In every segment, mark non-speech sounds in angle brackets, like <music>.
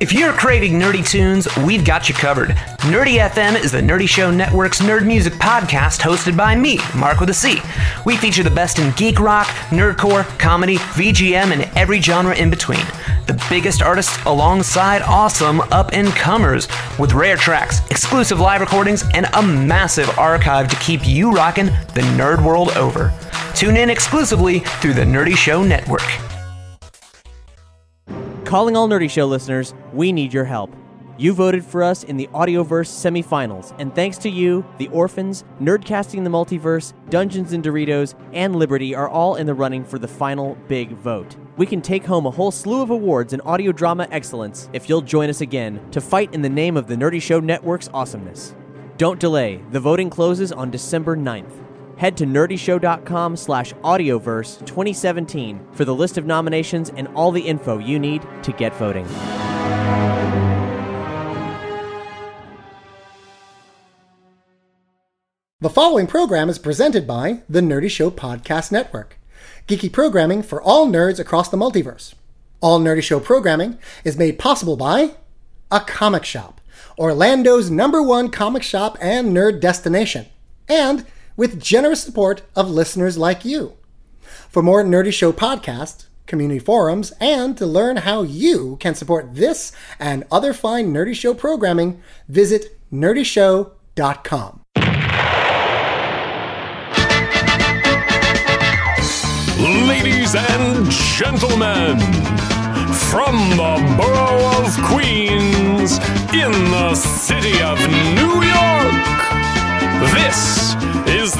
If you're craving nerdy tunes, we've got you covered. Nerdy FM is the Nerdy Show Network's nerd music podcast hosted by me, Mark with a C. We feature the best in geek rock, nerdcore, comedy, VGM, and every genre in between. The biggest artists alongside awesome up and comers with rare tracks, exclusive live recordings, and a massive archive to keep you rocking the nerd world over. Tune in exclusively through the Nerdy Show Network. Calling all Nerdy Show listeners, we need your help. You voted for us in the Audioverse semifinals, and thanks to you, The Orphans, Nerdcasting the Multiverse, Dungeons and Doritos, and Liberty are all in the running for the final big vote. We can take home a whole slew of awards in audio drama excellence if you'll join us again to fight in the name of the Nerdy Show Network's awesomeness. Don't delay, the voting closes on December 9th. Head to nerdyshow.com slash audioverse 2017 for the list of nominations and all the info you need to get voting. The following program is presented by the Nerdy Show Podcast Network, geeky programming for all nerds across the multiverse. All Nerdy Show programming is made possible by a comic shop, Orlando's number one comic shop and nerd destination, and with generous support of listeners like you. For more Nerdy Show podcasts, community forums, and to learn how you can support this and other fine Nerdy Show programming, visit nerdyshow.com. Ladies and gentlemen, from the borough of Queens, in the city of New York, this is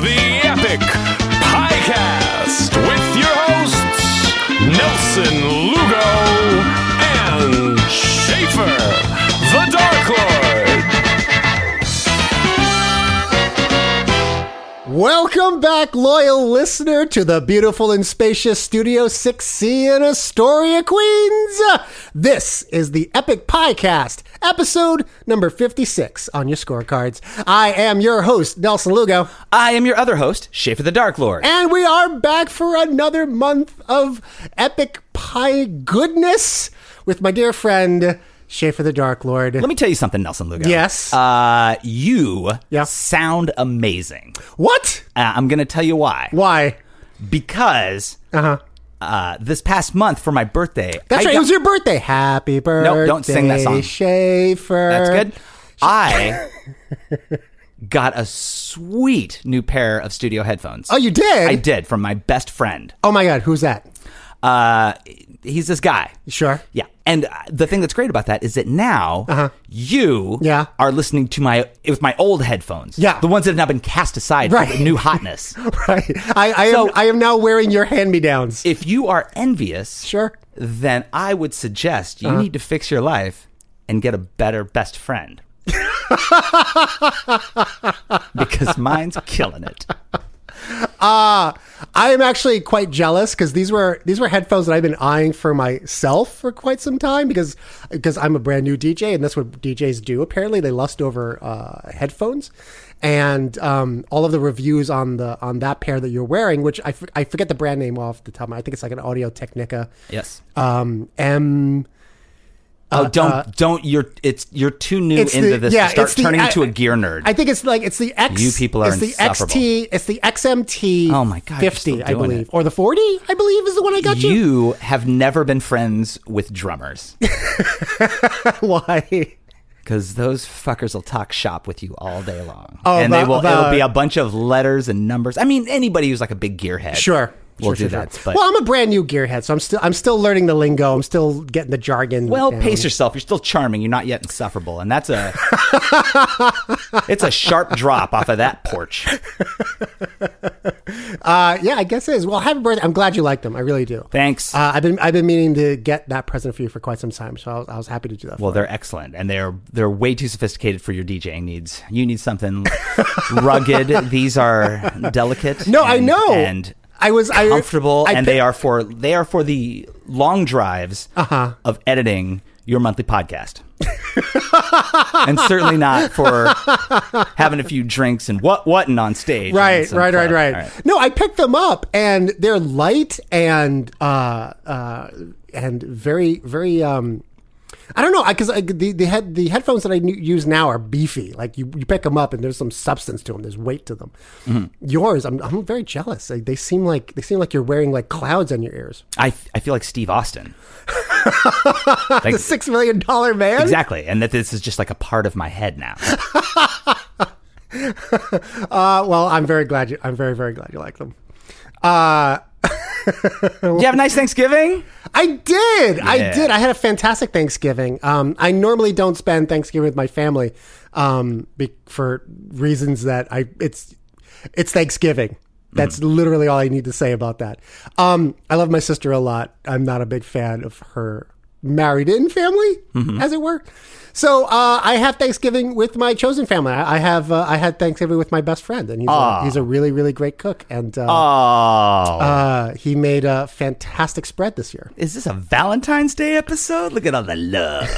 the Epic Piecast with your hosts, Nelson Lugo and Schaffer, the Dark Lord. Welcome back, loyal listener, to the beautiful and spacious Studio 6C in Astoria, Queens. This is the Epic Piecast, episode number 56 on your scorecards. I am your host, Nelson Lugo, I am your other host, Schaffer the Dark Lord. and we are back for another month of epic pie goodness with my dear friend, Schaffer the Dark Lord. Let me tell you something, Nelson Lugo. Yes. Uh, you Yeah. sound amazing. what? Uh, I'm going to tell you why. Why? Because Uh huh. Uh, this past month for my birthday, That's I right. it was your birthday. Happy birthday. No, don't sing that song. Schaffer. That's good. I got a sweet new pair of studio headphones. Oh, you did? I did from my best friend. Oh my God, who's that? Uh, he's this guy. Sure. Yeah. And the thing that's great about that is that now you Uh-huh. Yeah. are listening to my with my old headphones. Yeah. The ones that have now been cast aside Right. for new <laughs> hotness. Right. I, I So- am I am now wearing your hand me downs. if you are envious, Sure. then I would suggest you need to fix your life and get a better best friend. <laughs> because mine's killing it. <laughs> I am actually quite jealous because these were these were headphones that I've been eyeing for myself for quite some time because because I'm a brand new DJ and that's what DJs do. Apparently, they lust over uh, headphones, and um, all of the reviews on the on that pair that you're wearing, which I, f- I forget the brand name off the top. of my- I think it's like an Audio Technica. Yes. Um, M. Oh, don't don't you're it's you're too new Uh, into the- this yeah, to start the- turning I- into a gear nerd. I think it's like it's the X. You people are it's the. XT. It's the XMT. Oh my God, fifty, I believe, it. or the forty, I believe, is the one I got you. you have never been friends with drummers <laughs> Why? because those fuckers will talk shop with you all day long, Oh, and they will. about- it'll be a bunch of letters and numbers. I mean, anybody who's like a big gearhead, Sure. We'll Sure, do sure, that. sure. But well, I'm a brand new gearhead, so I'm still I'm still learning the lingo. I'm still getting the jargon. well, down. pace yourself. You're still charming. You're not yet insufferable, and that's a <laughs> it's a sharp drop off of that porch. <laughs> Uh, yeah, I guess it is. Well, happy birthday! I'm glad you liked them. I really do. Thanks. Uh, I've been I've been meaning to get that present for you for quite some time, so I was, I was happy to do that. Well, they're excellent, and they're they're way too sophisticated for your DJing needs. You need something <laughs> rugged. These are delicate. No, I know. and I was I, comfortable, I and pi- they are for they are for the long drives Uh-huh. of editing your monthly podcast, <laughs> and certainly not for having a few drinks and what whatting on stage. Right, right, right, club. right, No, I picked them up, and they're light and uh, uh, and very, very. Um, I don't know, because the the head the headphones that I use now are beefy. Like you, you pick them up, and there's some substance to them. There's weight to them. Mm-hmm. Yours, I'm I'm very jealous. Like, they seem like they seem like you're wearing like clouds on your ears. I I feel like Steve Austin. <laughs> The Like, six million dollar man. exactly, and that this is just like a part of my head now. <laughs> Uh, well, I'm very glad you. I'm very very glad you like them. Uh, Did you have a nice Thanksgiving? I did. I did. I had a fantastic Thanksgiving. Um, I normally don't spend Thanksgiving with my family um, be, for reasons that I it's it's Thanksgiving. That's literally all I need to say about that. Um, I love my sister a lot. I'm not a big fan of her married in family, as it were. So uh, I have Thanksgiving with my chosen family. I, have uh, I had Thanksgiving with my best friend, and he's a, he's a really really great cook, and uh, Oh, uh, he made a fantastic spread this year. is this a Valentine's Day episode? Look at all the love.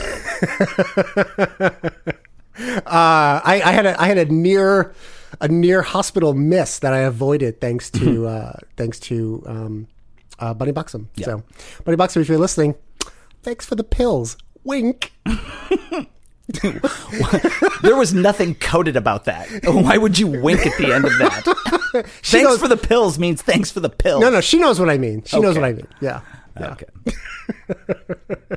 <laughs> Uh, I, I had a I had a near a near hospital miss that I avoided thanks to uh, thanks to um, uh, Bunny Buxom. So, Bunny Buxom, if you're listening, thanks for the pills. Wink. <laughs> There was nothing coded about that. Why would you wink at the end of that? <laughs> thanks knows- for the pills means thanks for the pills. No, no, she knows what I mean. She knows what I mean. Yeah. yeah. Okay. <laughs>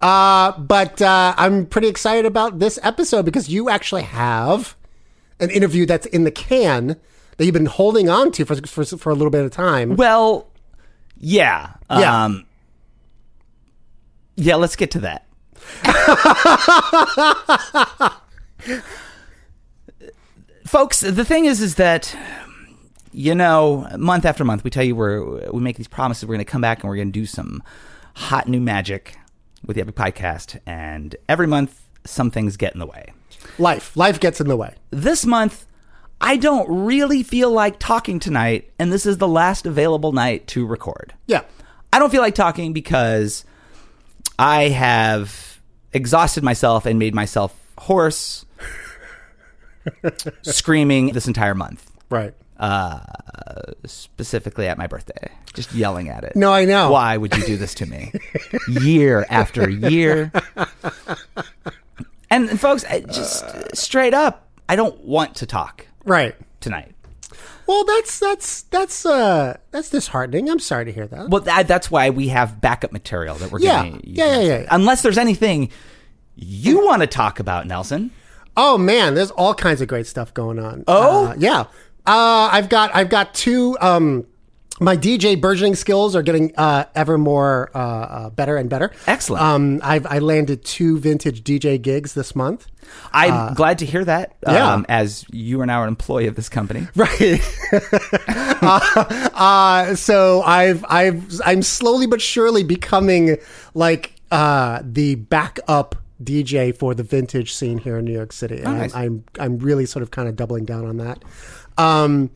Uh, but uh, I'm pretty excited about this episode because you actually have an interview that's in the can that you've been holding on to for for, for a little bit of time. Well, yeah. Yeah. Um, yeah, let's get to that. Folks, the thing is, is that you know, month after month, we tell you we're we make these promises. We're going to come back and we're going to do some hot new magic with the Epic Podcast, and every month some things get in the way. Life, life gets in the way. This month, I don't really feel like talking tonight, and this is the last available night to record. Yeah. I don't feel like talking because I have exhausted myself and made myself hoarse, <laughs> screaming this entire month, Right. Uh, specifically at my birthday, just yelling at it. No, I know. Why would you do this to me? year after year. <laughs> And folks, I just straight up, I don't want to talk Right. tonight. Well, that's that's that's uh that's disheartening. I'm sorry to hear that. Well, that, that's why we have backup material that we're Yeah. going to Yeah, yeah, yeah. Unless there's anything you want to talk about, Nelson. Oh man, there's all kinds of great stuff going on. Oh? Uh, yeah. Uh, I've got I've got two. Um, my DJ burgeoning skills are getting uh, ever more uh, uh, better and better. Excellent. Um, I've I landed two vintage DJ gigs this month. I'm glad to hear that. Uh, yeah. Um, as you are now an employee of this company. <laughs> Right. <laughs> uh, uh, so I've I've I'm slowly but surely becoming like uh, the backup DJ for the vintage scene here in New York City. And nice. I'm I'm really sort of kind of doubling down on that. Um,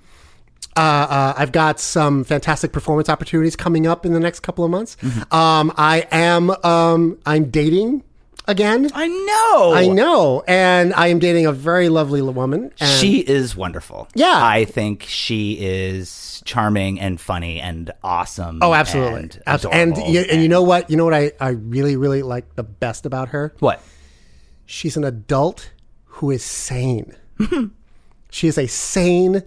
uh, uh, I've got some fantastic performance opportunities coming up in the next couple of months. Um, I am um, I'm dating again. I know. I know, and I am dating a very lovely woman. And She is wonderful. Yeah. I think she is charming and funny and awesome. Oh, absolutely, And, absolutely. And, you, and you know what? You know what I, I really really like the best about her. what? She's an adult who is sane. <laughs> she is a sane,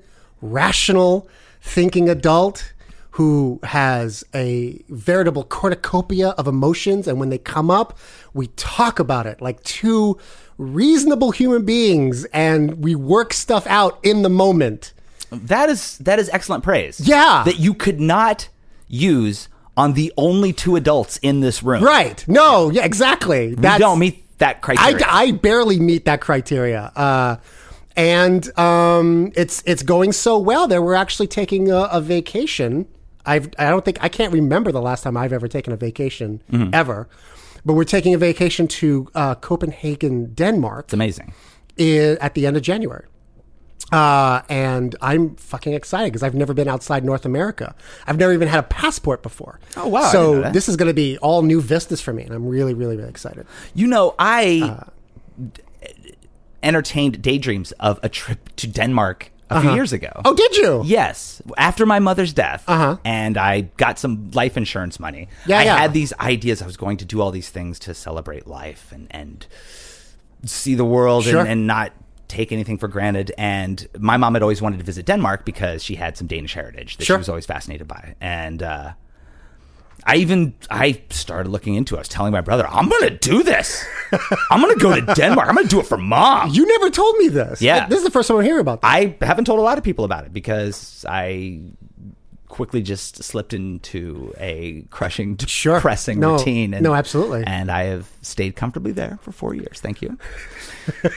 rational, thinking adult who has a veritable cornucopia of emotions, and when they come up, we talk about it like two reasonable human beings, and we work stuff out in the moment. That is that is excellent praise. Yeah. that you could not use on the only two adults in this room. Right. No, yeah, exactly. We don't meet that criteria. I. I barely meet that criteria. Uh, and um, it's it's going so well that we're actually taking a, a vacation. I've I don't think I can't remember the last time I've ever taken a vacation Mm-hmm. ever, but we're taking a vacation to uh, Copenhagen, Denmark, it's amazing. i at the end of January. Uh, and I'm fucking excited because I've never been outside North America. I've never even had a passport before. Oh, wow, So this is going to be all new vistas for me, and I'm really, really, really excited. You know, I Uh. Entertained daydreams of a trip to Denmark a few years ago. Oh, did you? Yes, after my mother's death, Uh-huh. and I got some life insurance money. Yeah, I yeah. had these ideas. I was going to do all these things to celebrate life and and see the world Sure. and, and not take anything for granted. And my mom had always wanted to visit Denmark because she had some Danish heritage that Sure. she was always fascinated by. And uh, I even I started looking into. it. I was telling my brother, "I'm going to do this. I'm going to go to <laughs> Denmark. I'm going to do it for mom." You never told me this. Yeah. This is the first time I'm hearing about this. I haven't told a lot of people about it because I quickly just slipped into a crushing, <laughs> Sure. depressing No, routine. no, absolutely. And I have stayed comfortably there for four years. Thank you. <laughs>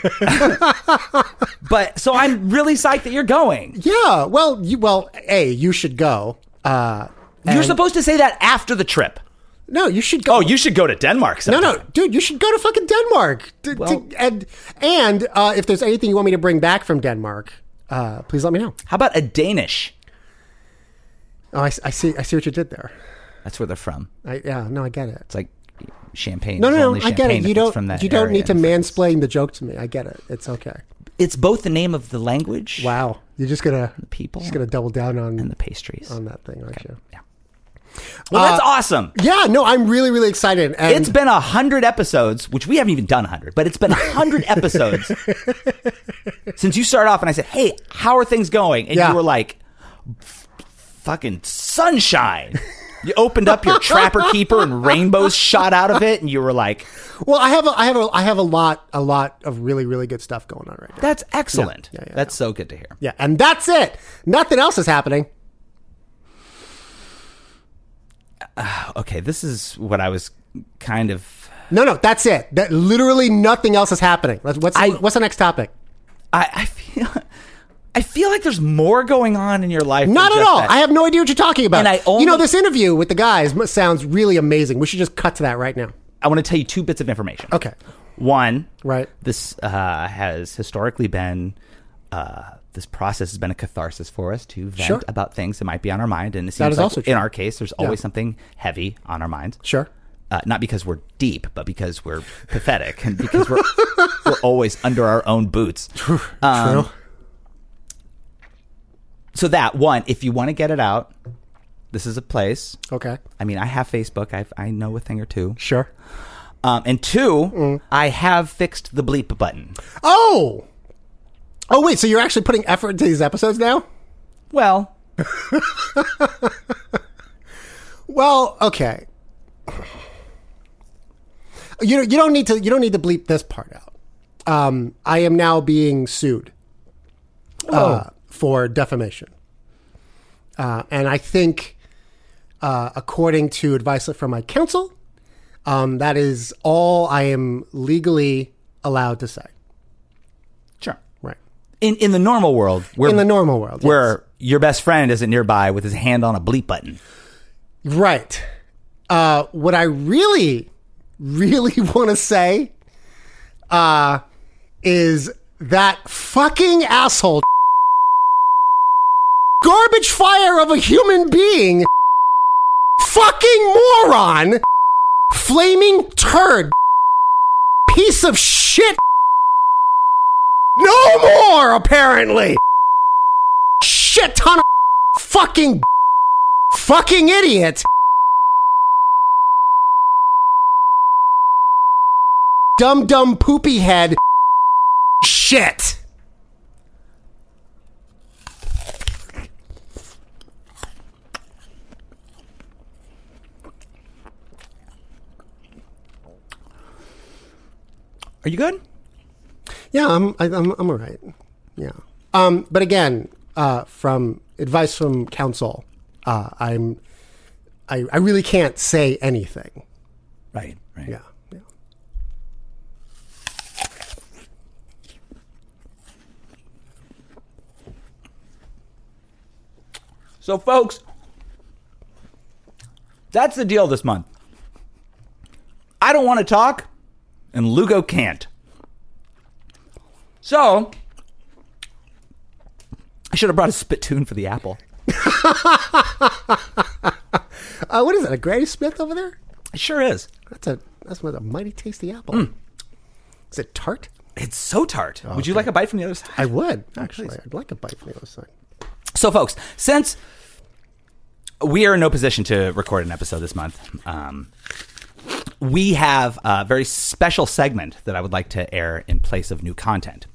but so I'm really psyched that you're going. yeah. Well, you, well, A, you should go. Uh, You're supposed to say that after the trip. No, you should go. Oh, you should go to Denmark. No, sometime. no, dude, you should go to fucking Denmark. To- to- and and uh, if there's anything you want me to bring back from Denmark, uh, please let me know. How about a Danish? Oh, I, I see. I see what you did there. That's where they're from. I, yeah, no, I get it. It's like champagne. No, no, no, I get it. You don't. You don't need to mansplain the joke to me. I get it. It's okay. It's both the name of the language. Wow, you're just gonna people Just gonna double down on and the pastries. on that thing, aren't you? Yeah. Well, that's uh, awesome. Yeah, no, I'm really, really excited. And It's been a hundred episodes, which we haven't even done a hundred, but it's been a hundred <laughs> episodes since you started off, and I said, "Hey, how are things going?" And Yeah. you were like, "Fucking sunshine." You opened up your trapper <laughs> keeper, and rainbows shot out of it, and you were like, well, I have a, I have a, I have a lot, a lot of really, really good stuff going on right now. "That's excellent. Yeah, yeah, that's so good to hear." Yeah, and that's it. Nothing else is happening. <sighs> Okay, this is what I was kind of. No, no, that's it. That literally nothing else is happening. What's I- what's the next topic? I, I feel. I feel like there's more going on in your life. than Not at all. that. I have no idea what you're talking about. And I only- you know, this interview with the guys sounds really amazing. We should just cut to that right now. I want to tell you two bits of information. Okay. One, Right. This uh, has historically been. Uh, this process has been a catharsis for us to vent Sure. about things that might be on our mind, and it seems like also true. in our case, there's always Yeah. something heavy on our minds. Sure. Uh, not because we're deep, but because we're pathetic, and because we're <laughs> we're always under our own boots. Um, True. So that one, if you want to get it out, this is a place. Okay. I mean, I have Facebook. I I know a thing or two. Sure. Um, and two, Mm. I have fixed the bleep button. Oh. Oh wait, so you're actually putting effort into these episodes now? Well, <laughs> Well, okay. You you don't need to you don't need to bleep this part out. Um, I am now being sued uh, for defamation, uh, and I think, uh, according to advice from my counsel, um, that is all I am legally allowed to say. In in the normal world, where in the normal world, yes. where your best friend isn't nearby with his hand on a bleep button. Right. Uh, what I really, really <laughs> want to say uh, is that fucking asshole, <laughs> garbage fire of a human being, <laughs> fucking moron, flaming turd, piece of shit. No more, apparently. Shit ton of fucking fucking idiot. Dumb dumb poopy head. Shit. Are you good? Yeah, I'm I, I'm I'm all right. Yeah. Um, but again, uh, from advice from counsel, uh, I'm I, I really can't say anything. Right, right. Yeah. yeah. So, folks, that's the deal this month. I don't want to talk, and Lugo can't. So, I should have brought a spittoon for the apple. <laughs> Uh, what is that? A Granny Smith over there? It sure is. That's a that's a mighty tasty apple. Mm. Is it tart? It's so tart. Would you like a bite from the other side? I would actually. I'd like a bite from the other side. So, folks, since we are in no position to record an episode this month, um, we have a very special segment that I would like to air in place of new content.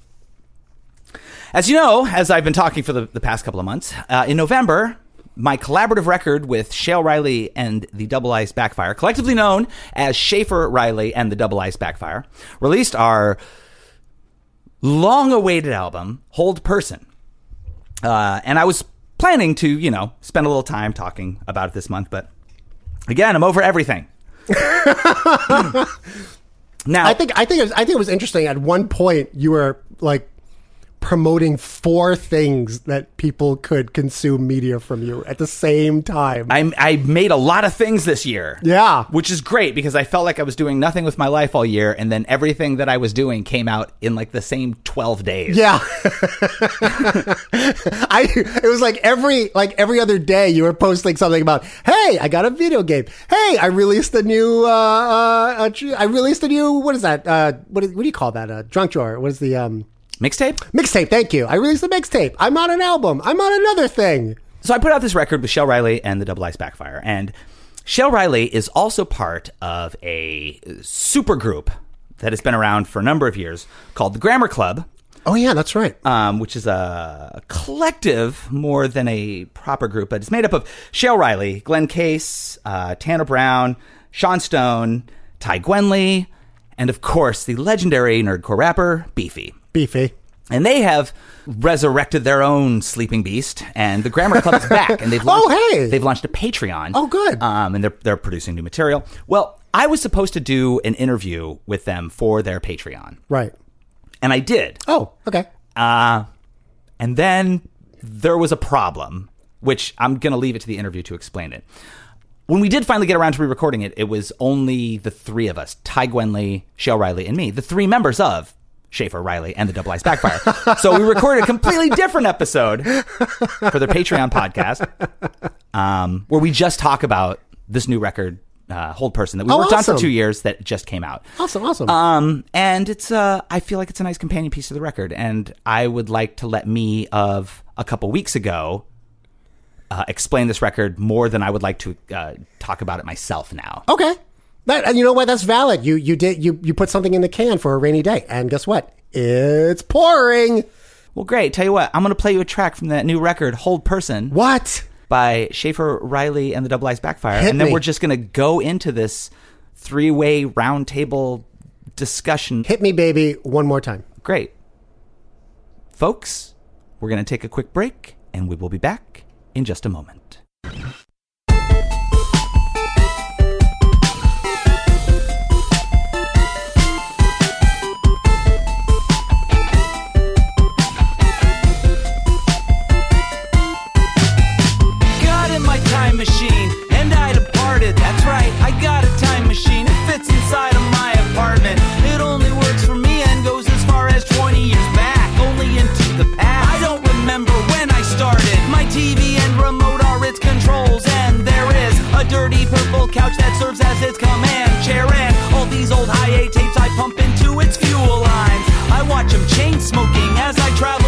As you know, as I've been talking for the, the past couple of months, uh, in November, my collaborative record with Shael Riley and the Double Ice Backfire, collectively known as Schaffer Riley and the Double Ice Backfire, released our long awaited album, Hold Person. Uh, and I was planning to, you know, spend a little time talking about it this month, but again, I'm over everything. <laughs> now, I think I think it was, I think it was interesting. At one point, you were like promoting four things that people could consume media from you at the same time. I, I made a lot of things this year. Yeah. Which is great because I felt like I was doing nothing with my life all year, and then everything that I was doing came out in like the same 12 days. Yeah. <laughs> I it was like every like every other day you were posting something about, "Hey, I got a video game. Hey, I released a new uh, uh I released a new what is that? Uh what, is, what do you call that? Uh drunk drawer. What is the um Mixtape? mixtape? Thank you. I released a mixtape. I'm on an album. I'm on another thing. So I put out this record with Shael Riley and the Double Ice Backfire. And Shael Riley is also part of a super group that has been around for a number of years called the Grammar Club. Oh yeah, that's right. um, which is a collective more than a proper group, but it's made up of Shael Riley, Glenn Case, uh, Tanner Brown, Sean Stone, Ty Gwenley, and of course the legendary nerdcore rapper Beefy. Beefy. And they have resurrected their own sleeping beast, and the Grammar Club is back, and they've <laughs> Oh, launched, hey! they've launched a Patreon. Oh, good. Um, and they're they're producing new material. Well, I was supposed to do an interview with them for their Patreon, Right. and I did. Oh, okay. Uh, and then there was a problem, which I'm going to leave it to the interview to explain it. When we did finally get around to re recording it, it was only the three of us Ty Gwenley, Shael Riley, and me, the three members of Schaffer Riley and the Double Ice Backfire. so we recorded a completely different episode for their Patreon podcast um, where we just talk about this new record, uh, Hold Person, that we Oh, worked on for two years that just came out. Awesome, awesome. Um, and it's uh, I feel like it's a nice companion piece to the record, and I would like to let me of a couple weeks ago uh, explain this record more than I would like to uh, talk about it myself now. Okay. That and you know what? That's valid. You you did you you put something in the can for a rainy day, and guess what? It's pouring. Well, great. Tell you what, I'm going to play you a track from that new record, Hold Person, What? by Schaffer Riley and the Double Ice Backfire, Hit and then me. we're just going to go into this three way round table discussion. Hit me, baby, one more time. Great. Folks, we're going to take a quick break and we will be back in just a moment. Dirty purple couch that serves as its command chair. And all these old high A tapes I pump into its fuel lines. I watch them chain smoking as I travel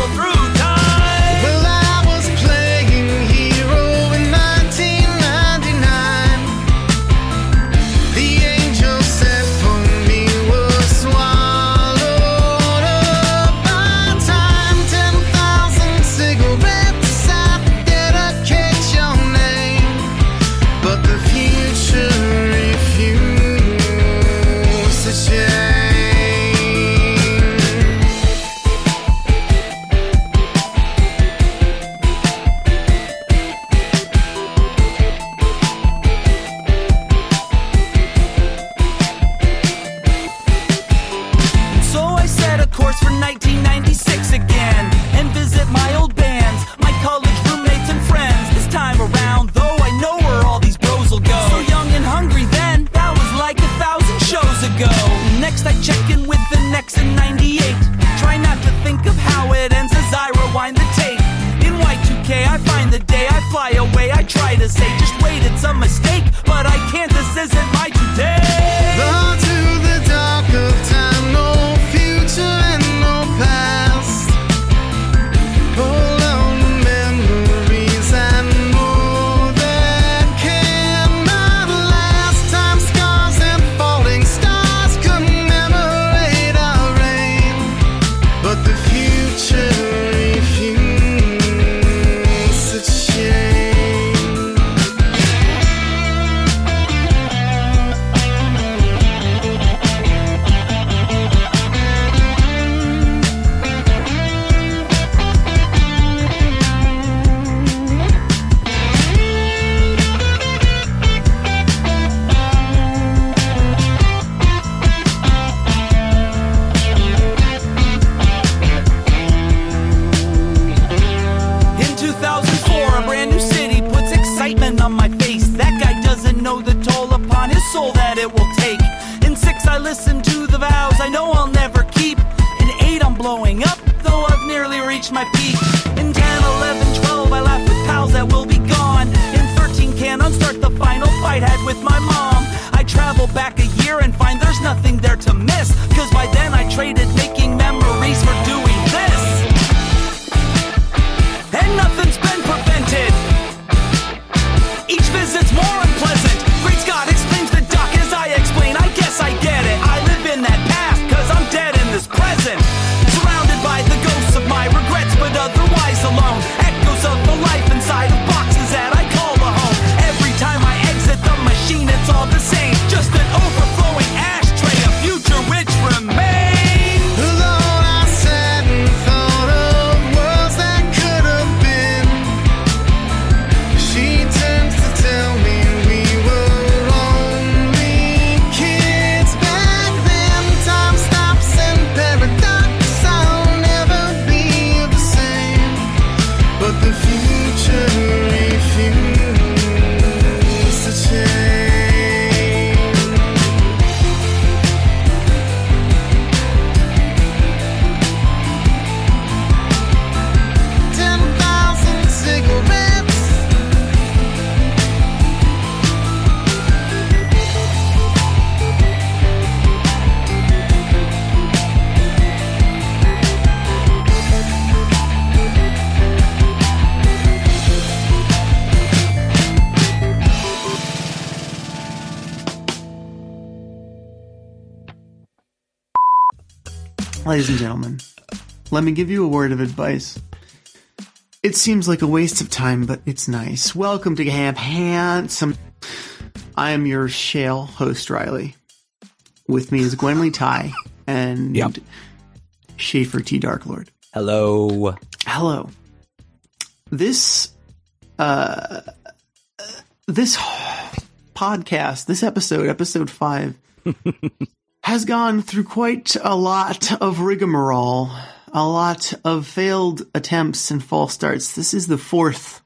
Ladies and gentlemen, let me give you a word of advice. It seems like a waste of time, but it's nice. Welcome to Camp Handsome. I am your shale host, Riley. With me is Gwenly Ty and Yep. Schaffer T. Dark Lord. Hello. Hello. This, uh, this podcast, this episode, episode five, <laughs> has gone through quite a lot of rigmarole, a lot of failed attempts and false starts. This is the fourth,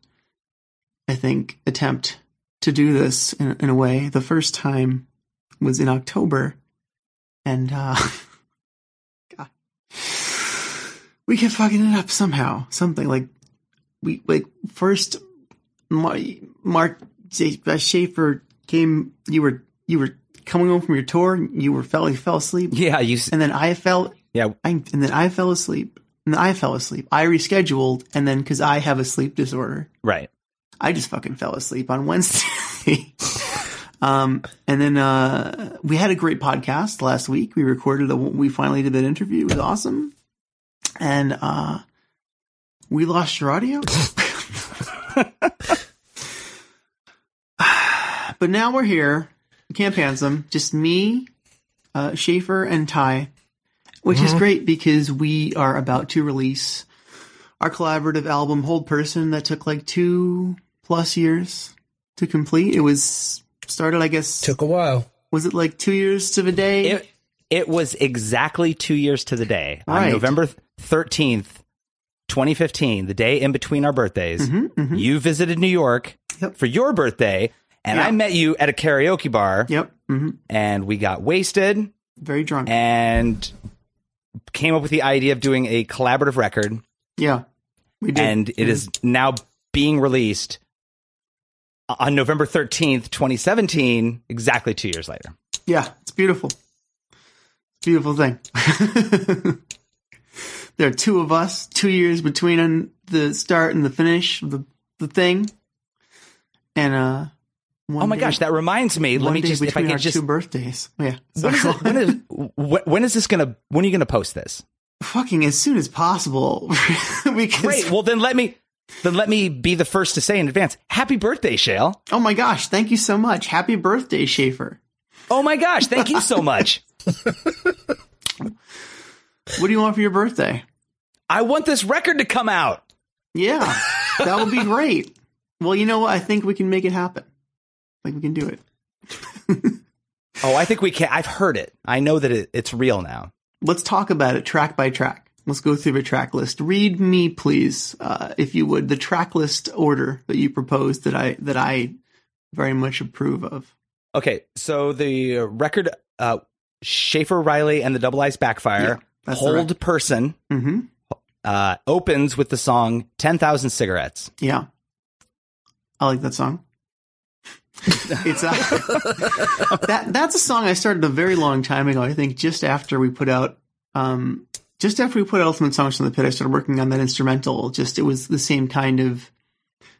I think, attempt to do this in, in a way. The first time was in October, and uh, <laughs> God, we kept fucking it up somehow. Something like we like first, Mark Schaffer came. You were you were coming home from your tour. You were fell you fell asleep. Yeah, you. And then I fell. Yeah. I, and then I fell asleep. And then I fell asleep. I rescheduled, and then because I have a sleep disorder, Right. I just fucking fell asleep on Wednesday. <laughs> um, and then uh, we had a great podcast last week. We recorded. A, we finally did that interview. It was awesome. And uh, we lost your audio. <laughs> <sighs> but now we're here, Camp Handsome, just me, uh, Schaffer, and Ty, which is great because we are about to release our collaborative album Hold Person that took like two plus years to complete. It was started, I guess. Took a while. Was it like two years to the day? It it was exactly two years to the day on November thirteenth, twenty fifteen, the day in between our birthdays. Mm-hmm, You visited New York for your birthday, and Yeah. I met you at a karaoke bar. Yep. hmm and we got wasted. Very drunk. and came up with the idea of doing a collaborative record, yeah, we did. and it is now being released on November 13th, 2017, exactly two years later. Yeah, it's beautiful. Beautiful thing. <laughs> there are two of us, two years between the start and the finish of the, the thing. And uh one oh my day- gosh, that reminds me. Let me just, if I can just, two birthdays. Yeah. When is, it, when, is, <laughs> when is this gonna, when are you gonna post this? Fucking as soon as possible. <laughs> because Great. Well, then let me, then let me be the first to say in advance, happy birthday, Shael. Oh my gosh, thank you so much. Happy birthday, Schaffer. Oh my gosh, thank you so much. <laughs> What do you want for your birthday? I want this record to come out. Yeah, that would be great. Well, you know what? I think we can make it happen. Think we can do it. <laughs> Oh, I think we can. I've heard it. I know that it, it's real now. Let's talk about it track by track. Let's go through the track list. Read me, please, uh, if you would, the track list order that you proposed that I that I very much approve of. Okay, so the record, uh, Schaffer Riley and the Double Ice Backfire, Yeah, Hold. Person, Mm-hmm. uh, opens with the song 10,000 Cigarettes. Yeah, I like that song. It's <laughs> that that's a song I started a very long time ago. I think just after we put out, um, just after we put Ultimate Songs from the Pit, I started working on that instrumental. Just it was the same kind of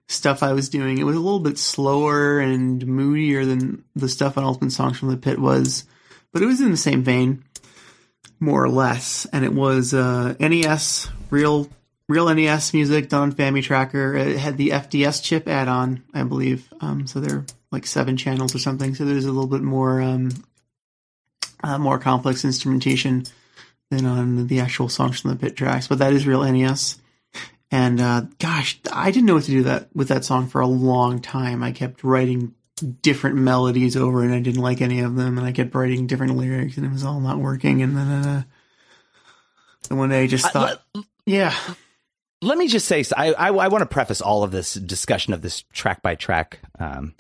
stuff I was doing. It was a little bit slower and moodier than the stuff on Ultimate Songs from the Pit was, but it was in the same vein, more or less. And it was uh, NES, real real NES music done on FamiTracker. It had the FDS chip add-on, I believe. Um, so they're like seven channels or something. So there's a little bit more um, uh, more complex instrumentation than on the actual songs from the pit tracks. But that is real NES. And uh, gosh, I didn't know what to do that with that song for a long time. I kept writing different melodies over, and I didn't like any of them. And I kept writing different lyrics, and it was all not working. And then, uh, and one day I just Uh, thought, yeah, Let me just say, I, I, I want to preface all of this discussion of this track by track um,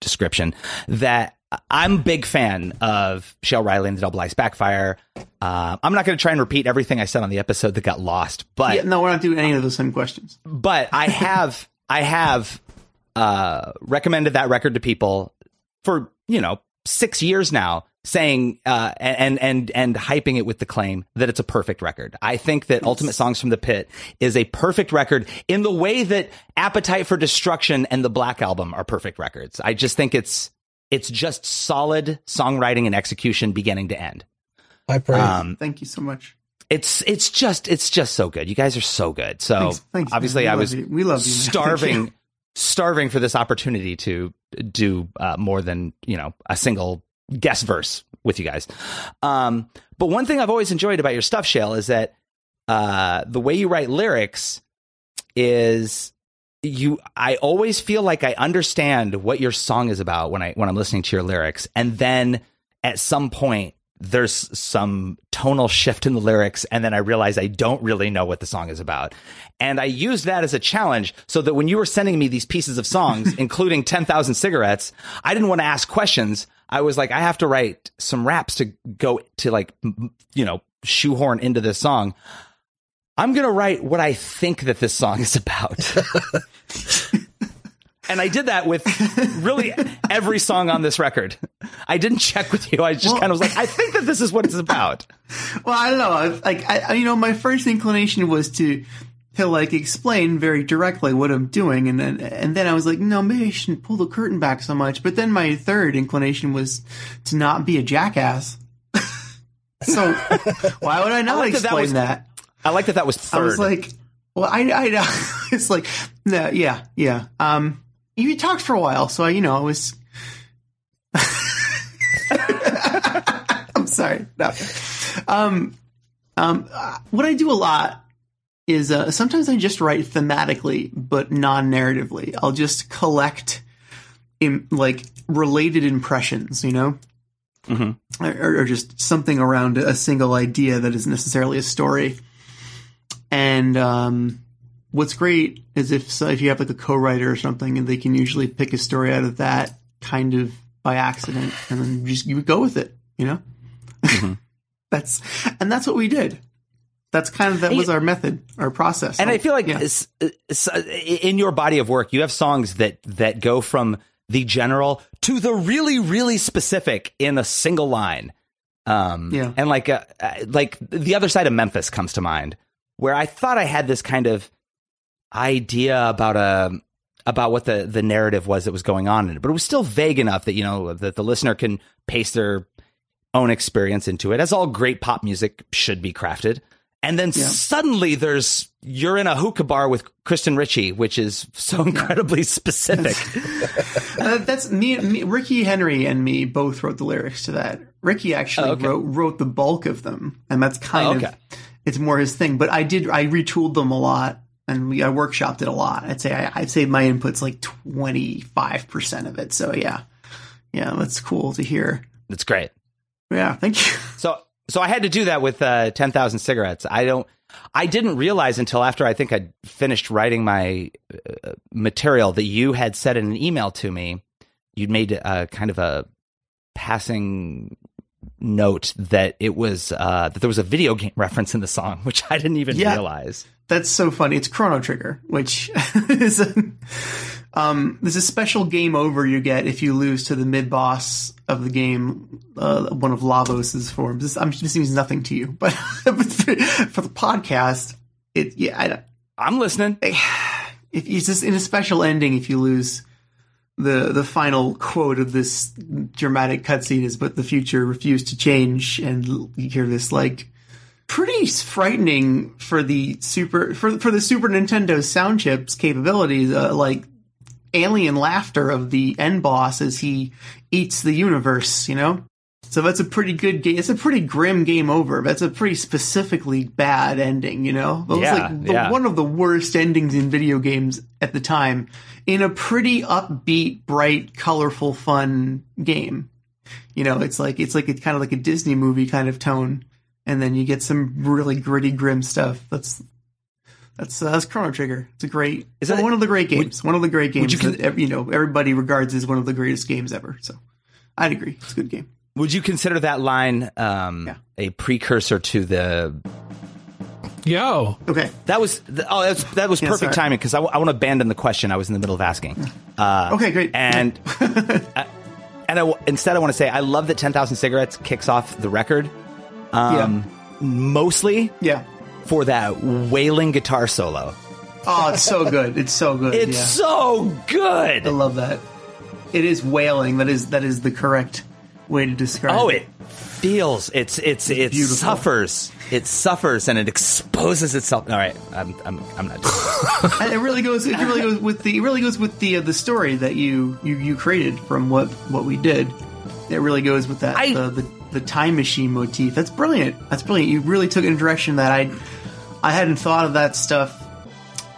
description that I'm a big fan of Shael Riley and the Double Ice Backfire. Uh, I'm not going to try and repeat everything I said on the episode that got lost, but yeah, no, we're not doing any of those same questions. but I have <laughs> I have uh, recommended that record to people for you know six years now, saying uh, and and and hyping it with the claim that it's a perfect record. I think that Ultimate Songs from the Pit is a perfect record in the way that Appetite for Destruction and the Black Album are perfect records. I just think it's it's just solid songwriting and execution beginning to end. I praise. Um, Thank you so much. it's it's just it's just so good. You guys are so good. So Thanks- thanks, obviously, We I was you. We love you, starving starving for this opportunity to do uh, more than you know a single guest verse with you guys. Um, but one thing I've always enjoyed about your stuff, Shael, is that uh, the way you write lyrics is you I always feel like I understand what your song is about when I when I'm listening to your lyrics and then at some point there's some tonal shift in the lyrics and then I realize I don't really know what the song is about. And I use that as a challenge so that when you were sending me these pieces of songs <laughs> including 10,000 cigarettes, I didn't want to ask questions. I was like I have to write some raps to go to like you know shoehorn into this song. I'm going to write what I think that this song is about. <laughs> and I did that with really every song on this record. I didn't check with you. I just Well- kind of was like, I think that this is what it's about. <laughs> Well, I don't know. Like, I, I- you know, my first inclination was to to like explain very directly what I'm doing, and then and then I was like, no, maybe I shouldn't pull the curtain back so much. But then my third inclination was to not be a jackass. <laughs> so why would I not I like that that explain was- that? I like that that was third. I was like, well, I, I, <laughs> it's like, no, yeah, yeah. Um, you talked for a while, so I, you know, I was. <laughs> I'm sorry. No. Um, um, what I do a lot is uh, sometimes I just write thematically, but non-narratively. I'll just collect, Im- like related impressions, you know Mhm. or, or just something around a single idea that isn't necessarily a story. And um, what's great is if so if you have like a co-writer or something, and they can usually pick a story out of that kind of by accident, and then just you go with it. You know, <laughs> that's and that's what we did. That's kind of that was our method, our process. And I feel like Yeah. it's- it's- in your body of work, you have songs that that go from the general to the really, really specific in a single line. Um, Yeah. and like, uh, uh, like the other side of Memphis comes to mind, where I thought I had this kind of idea about a about what the the narrative was that was going on in it, but it was still vague enough that you know that the listener can paste their own experience into it, as all great pop music should be crafted. And then suddenly there's you're in a hookah bar with Kristen Ritchie, which is so incredibly specific. <laughs> Uh, that's me, me. Ricky Henry and me both wrote the lyrics to that. Ricky actually Oh, okay. wrote wrote the bulk of them, and that's kind Oh, of it's more his thing. But I did I retooled them a lot, and we, I workshopped it a lot. I'd say I, I'd say my input's like twenty five percent of it. So yeah, yeah, that's cool to hear. That's great. Yeah, thank you. So I had to do that with uh, ten thousand cigarettes. I don't. I didn't realize until after I think I'd finished writing my uh, material that you had said in an email to me. You'd made a kind of a passing note that it was uh, that there was a video game <laughs> reference in the song, which I didn't even Yeah. realize. That's so funny. It's Chrono Trigger, which <laughs> is a, um, there's a special game over you get if you lose to the mid boss of the game, uh, one of Lavos's forms. This, I'm, this means nothing to you, <laughs> but for the podcast, it yeah, I, I'm listening. If it's just in a special ending, if you lose. The, the final quote of this dramatic cutscene is, "But the future refused to change," and you hear this like pretty frightening for the super for for the Super Nintendo sound chips capabilities. Uh, like alien laughter of the end boss as he eats the universe. You know, so that's a pretty good game. It's a pretty grim game over. That's a pretty specifically bad ending. You know, that was Yeah, like the, yeah. one of the worst endings in video games at the time. In a pretty upbeat, bright, colorful, fun game. You know, it's like it's like it's kind of like a Disney movie kind of tone, and then you get some really gritty, grim stuff. That's that's uh, that's Chrono Trigger. It's a great, Is that- one of the great games. one of the great games you con- that ev- you know everybody regards as one of the greatest games ever. So, I'd agree. It's a good game. Would you consider that line um, a precursor to the? Yo, Okay. That was the, oh that was, that was Yeah, perfect sorry. timing because I, want to abandon the question I was in the middle of asking. Uh, Okay, great. And <laughs> uh, and I w- instead I want to say I love that Ten Thousand Cigarettes kicks off the record. Um, Mostly, Yeah. For that wailing guitar solo. Oh, it's so good. It's so good. It's yeah. so good. I love that. It is wailing. That is that is the correct way to describe. It. Oh, it. it feels it's it's it beautiful. suffers. It suffers and it exposes itself. All right, I'm I'm I'm not. <laughs> It really goes. It really goes with the. It really goes with the uh, the story that you you you created from what what we did. It really goes with that I- the, the the time machine motif. That's brilliant. That's brilliant. You really took it in a direction that I I hadn't thought of that stuff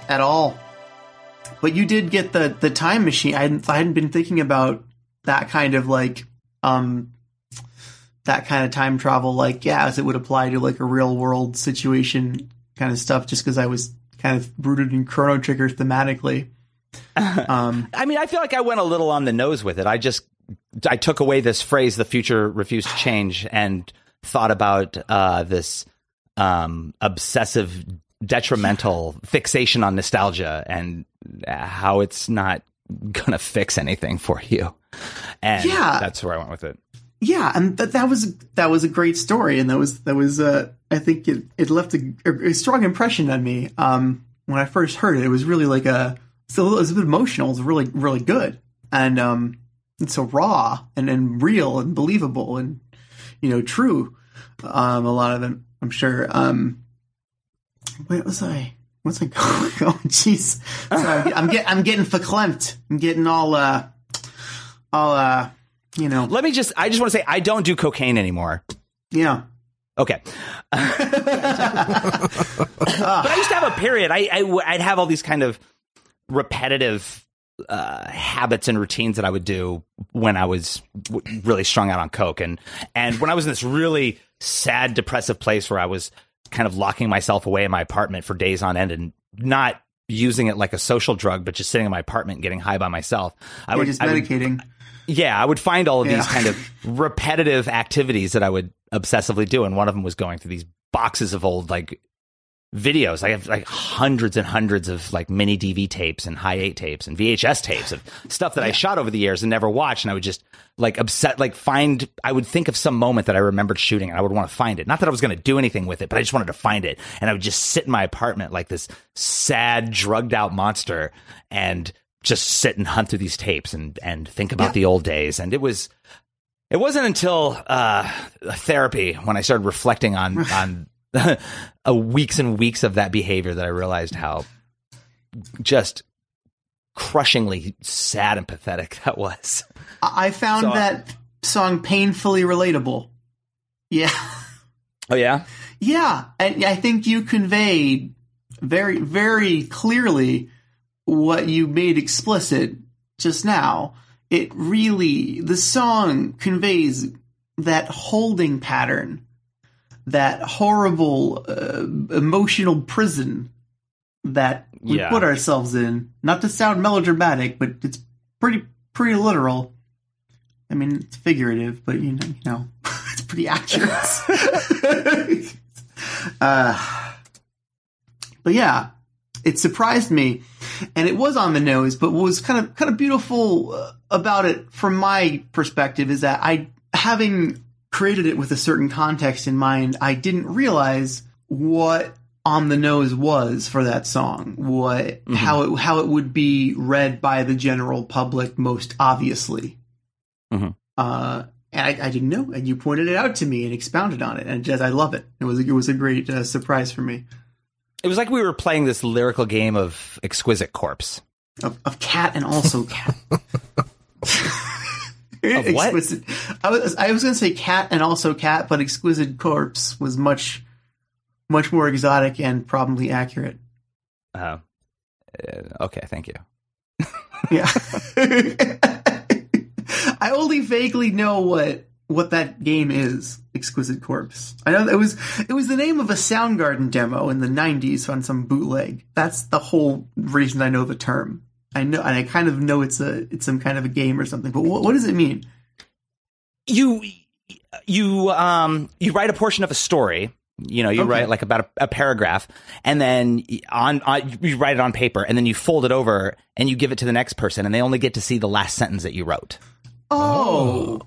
at all. But you did get the the time machine. I hadn't I hadn't been thinking about that kind of like um that kind of time travel like yeah as it would apply to like a real world situation kind of stuff just because I was kind of rooted in Chrono Trigger thematically. <laughs> Um, I mean, I feel like I went a little on the nose with it. I just I took away this phrase, "the future refused to change," and thought about uh, this um, obsessive, detrimental fixation on nostalgia and how it's not gonna fix anything for you. And Yeah. that's where I went with it. yeah, and that that was that was a great story, and that was that was uh, I think it it left a, a strong impression on me. Um, when I first heard it, it was really like a so it was a bit emotional. It was really really good, and um, it's so raw and and real and believable and you know true. Um, a lot of them, I'm sure. Um, wait, was I? What's I <laughs> going? Oh, jeez. Sorry, I'm getting I'm getting verklempt. I'm getting all uh, all uh, you know. Let me just. I just want to say I don't do cocaine anymore. Yeah. Okay. <laughs> but I used to have a period. I, I would have all these kind of repetitive uh, habits and routines that I would do when I was w- really strung out on coke, and and when I was in this really sad, depressive place where I was kind of locking myself away in my apartment for days on end and not using it like a social drug, but just sitting in my apartment and getting high by myself. I You're would just I would- medicating. Yeah, I would find all of these kind of repetitive activities that I would obsessively do, and one of them was going through these boxes of old like videos. I have like hundreds and hundreds of like mini DV tapes and high eight tapes and VHS tapes of stuff that I shot over the years and never watched, and I would just like upset like find. I would think of some moment that I remembered shooting, and I would want to find it. Not that I was going to do anything with it, but I just wanted to find it, and I would just sit in my apartment like this sad, drugged out monster and just sit and hunt through these tapes and and think about the old days. And it was it wasn't until uh, therapy when I started reflecting on <laughs> on <laughs> uh, weeks and weeks of that behavior that I realized how just crushingly sad and pathetic that was. I I found So- that song painfully relatable. Yeah. Oh yeah, Yeah, and I think you conveyed very, very clearly what you made explicit just now. It really, the song conveys that holding pattern, that horrible uh, emotional prison that we Yeah. put ourselves in. Not to sound melodramatic, but it's pretty, pretty literal. I mean, it's figurative, but you know, you know <laughs> it's pretty accurate. <laughs> uh, but yeah, it surprised me, and it was on the nose. But what was kind of kind of beautiful uh, about it, from my perspective, is that I, having created it with a certain context in mind, I didn't realize what on the nose was for that song. What how it how it would be read by the general public most obviously. Mhm. Uh, and I, I didn't know, and you pointed it out to me and expounded on it, and just I love it. It was it was a great uh, surprise for me. it was like we were playing this lyrical game of exquisite corpse. Of, of cat and also cat. <laughs> <laughs> Of what? Exquisite. I was I was going to say cat and also cat, but exquisite corpse was much much more exotic and probably accurate. Uh, uh, okay, thank you. <laughs> Yeah. <laughs> I only vaguely know what what that game is, Exquisite Corpse. I know that it was it was the name of a Soundgarden demo in the '90s on some bootleg. That's the whole reason I know the term. I know, and I kind of know it's a it's some kind of a game or something. But what, what does it mean? you you um you write a portion of a story you know you Okay. write like about a, a paragraph and then on, on you write it on paper and then you fold it over and you give it to the next person and they only get to see the last sentence that you wrote Oh,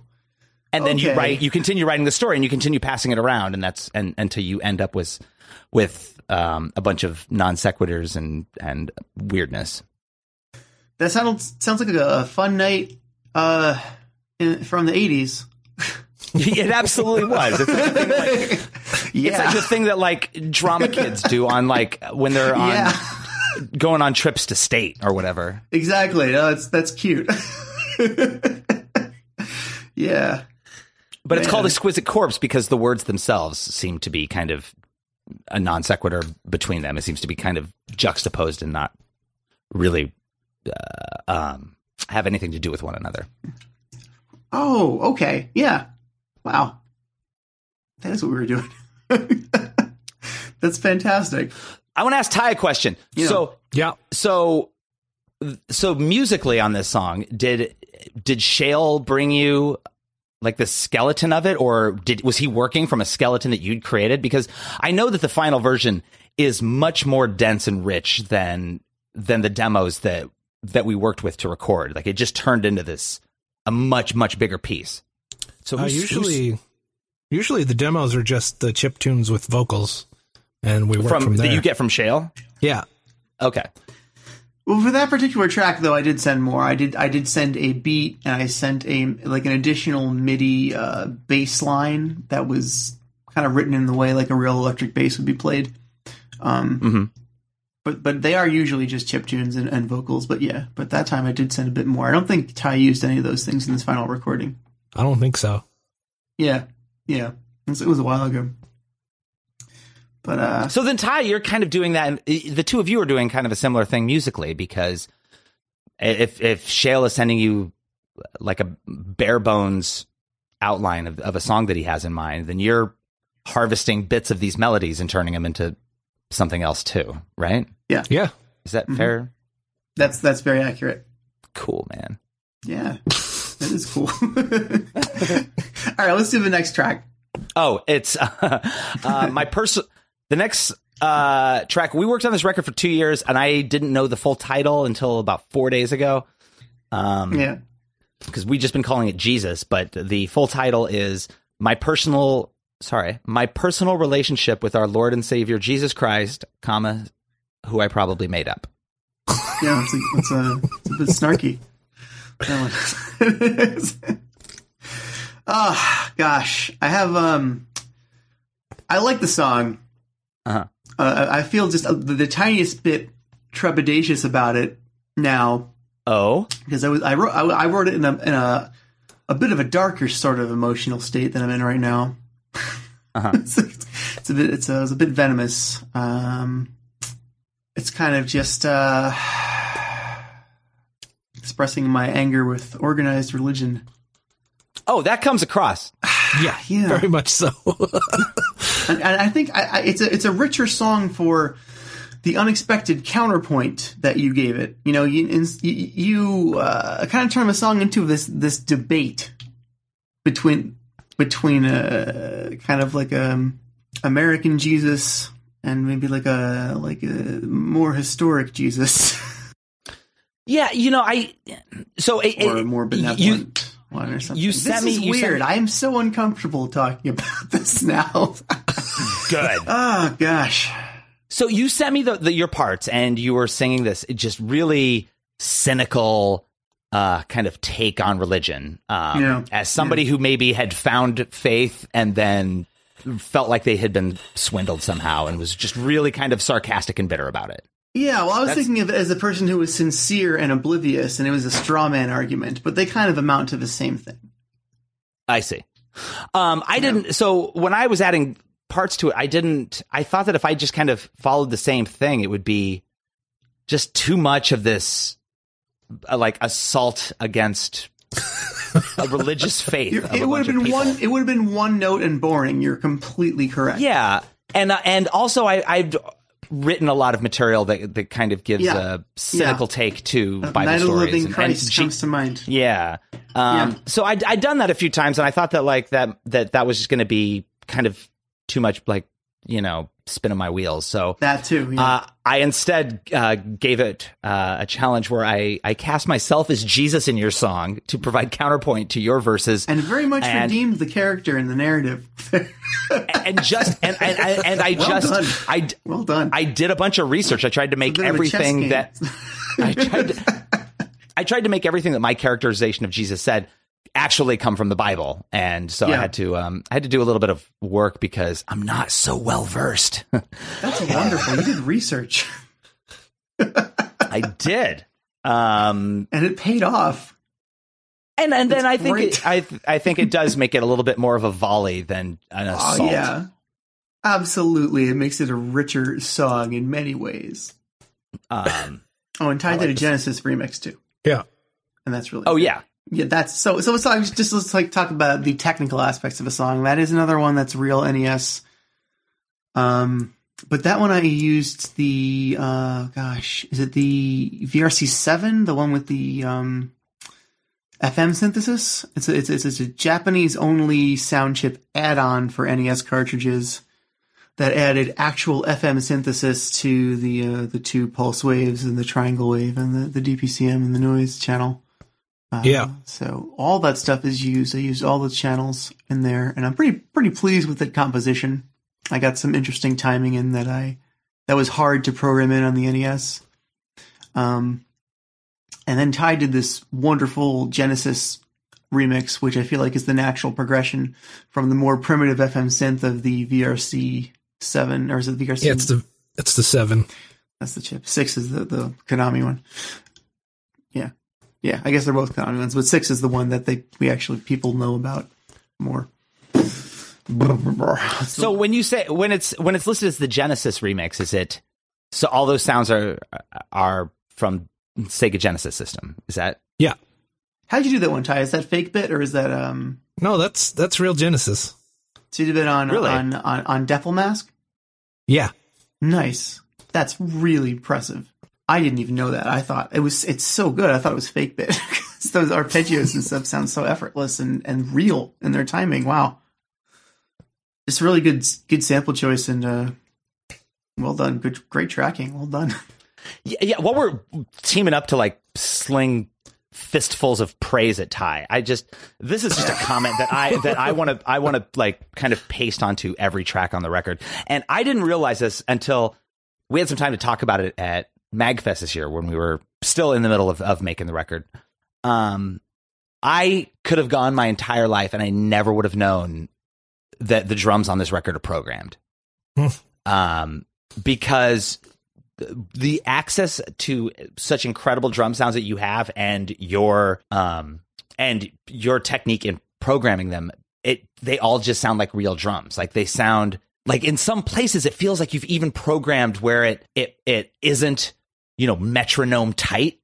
and then you write you continue writing the story and you continue passing it around and that's and until you end up with with um, a bunch of non sequiturs and and weirdness that sounds sounds like a, a fun night uh, in, from the '80s. <laughs> it absolutely was it's like, the thing <laughs> that, like, Yeah, it's like the thing that like drama <laughs> kids do on like when they're on yeah, going on trips to state or whatever. exactly. No, that's that's cute. yeah. But it's called exquisite corpse because the words themselves seem to be kind of a non sequitur between them. It seems to be kind of juxtaposed and not really uh, um, have anything to do with one another. Oh, okay. Yeah. Wow. That is what we were doing. <laughs> That's fantastic. I want to ask Ty a question. Yeah. So, Yeah. so, so musically on this song, did did Shael bring you like the skeleton of it, or did was he working from a skeleton that you'd created? Because I know that the final version is much more dense and rich than than the demos that that we worked with to record. Like it just turned into this a much much bigger piece. So Uh, who's- usually, usually the demos are just the chip tunes with vocals, and we who's work from, from, there. that you get from Shael. yeah. Okay. Well, for that particular track, though, I did send more. I did. I did send a beat, and I sent a like an additional MIDI uh, bass line that was kind of written in the way like a real electric bass would be played. Um, Mhm. But but they are usually just chip tunes and, and vocals. But yeah, but that time I did send a bit more. I don't think Ty used any of those things in this final recording. I don't think so. Yeah, yeah, it was, it was a while ago. But uh, So then, Ty, you're kind of doing that. and The two of you are doing kind of a similar thing musically because if if Shael is sending you like a bare bones outline of, of a song that he has in mind, then you're harvesting bits of these melodies and turning them into something else too, right? yeah, Yeah. Is that Mhm. fair? that's that's very accurate. Cool, man. Yeah. That is cool. <laughs> All right, let's do the next track. Oh, it's <laughs> uh, uh, my personal. The next uh, track we worked on this record for two years, and I didn't know the full title until about four days ago. Um, Yeah. because we just been calling it Jesus, but the full title is my personal. Sorry, my personal relationship with our Lord and Savior Jesus Christ, comma, who I probably made up. Yeah, it's a, it's a, it's a bit snarky. That. <laughs> Ah, gosh, I have um, I like the song. Uh-huh. Uh, I feel just the, the tiniest bit trepidatious about it now Oh, because I was I wrote I, I wrote it in a in a a bit of a darker sort of emotional state than I'm in right now. Uh-huh. it's, <laughs> it's a bit it's a, it's a bit venomous. Um, it's kind of just uh, expressing my anger with organized religion. oh, that comes across. <sighs> Yeah, Yeah. <laughs> very much so. <laughs> and, and I think I, I, it's a it's a richer song for the unexpected counterpoint that you gave it. You know, you in, you, you uh, kind of turn the song into this this debate between between a kind of like a American Jesus and maybe like a like a more historic Jesus <laughs> Yeah, you know, I so it, or a more benevolent. You, one or something. you this sent me- is you weird. me- I am so uncomfortable talking about <laughs> this now. <laughs> good. oh gosh. So you sent me the, the your parts, and you were singing this just really cynical uh, kind of take on religion. Um, Yeah. As somebody who maybe had found faith and then felt like they had been swindled somehow, and was just really kind of sarcastic and bitter about it. Yeah, well, I was That's- thinking of it as a person who was sincere and oblivious, and it was a straw man argument, but they kind of amount to the same thing. I see. Um, I didn't. So when I was adding parts to it, I didn't. I thought that if I just kind of followed the same thing, it would be just too much of this, uh, like assault against a religious <laughs> faith. Of It would have been one. It would have been one note and boring. You're completely correct. Yeah, and uh, and also I, I've written a lot of material that that kind of gives Yeah. a cynical Yeah. take to Uh, Bible Night of the stories. Living and- Christ and comes to mind. Yeah. Um, Yeah. So I I'd done that a few times, and I thought that like that that that was just going to be kind of too much, like you know, spinning my wheels. So That too. Yeah. uh, I instead uh, gave it uh, a challenge where I I cast myself as Jesus in your song to provide counterpoint to your verses, and very much and- redeemed the character in the narrative. and just and and, and, and I <laughs> Well just done. I well done. I did a bunch of research. I tried to make bit of a chess everything that I tried. To, <laughs> I tried to make everything that my characterization of Jesus said actually come from the Bible, and so I had to um, I had to do a little bit of work because I'm not so well versed. <laughs> That's wonderful. You did research, <laughs> I did, um, and it paid off. and and then That's I think great. it, I I think it does make it a little bit more of a volley than an assault. Oh yeah, absolutely. It makes it a richer song in many ways. Um, Oh, and I Ty like did a this. Genesis remix too, yeah. and that's really oh good. yeah. Yeah, that's so. So let's talk, just let's like talk about the technical aspects of a song. That is another one that's real NES. Um, but that one I used the uh, gosh, is it the VRC seven, the one with the um, FM synthesis? It's a, it's it's, it's a Japanese only sound chip add on for NES cartridges that added actual FM synthesis to the uh, the two pulse waves and the triangle wave and the, the DPCM and the noise channel. Uh, Yeah. So all that stuff is used. I used all the channels in there, and I'm pretty pretty pleased with the composition. I got some interesting timing in that I that was hard to program in on the NES. Um, and then Ty did this wonderful Genesis remix, which I feel like is the natural progression from the more primitive FM synth of the VRC seven, or is it VRC? Yeah, it's the it's the seven. That's the chip. Six is the, the Konami one. Yeah. Yeah, I guess they're both Konami ones, but six is the one that they we actually people know about more. So when you say when it's when it's listed as the Genesis remix, is it so all those sounds are are from Sega Genesis system? Is that Yeah. How'd you do that one, Ty? Is that fake bit or is that um No, that's that's real Genesis. so you did it on Really? on on, on DefleMask? Yeah. Nice. That's really impressive. I didn't even know that. I thought it was it's so good. I thought it was fake bit. <laughs> those arpeggios and stuff sound so effortless and, and real in their timing. Wow. Just really good good sample choice and uh well done. Good great tracking. Well done. Yeah, yeah. While we're teaming up to like sling fistfuls of praise at Ty, I just this is just a comment that I that I want to I want to like kind of paste onto every track on the record, and I didn't realize this until we had some time to talk about it at Magfest this year when we were still in the middle of, of making the record. Um, I could have gone my entire life and I never would have known that the drums on this record are programmed. um, because the access to such incredible drum sounds that you have and your um and your technique in programming them it they all just sound like real drums like they sound like in some places it feels like you've even programmed where it it it isn't you know metronome tight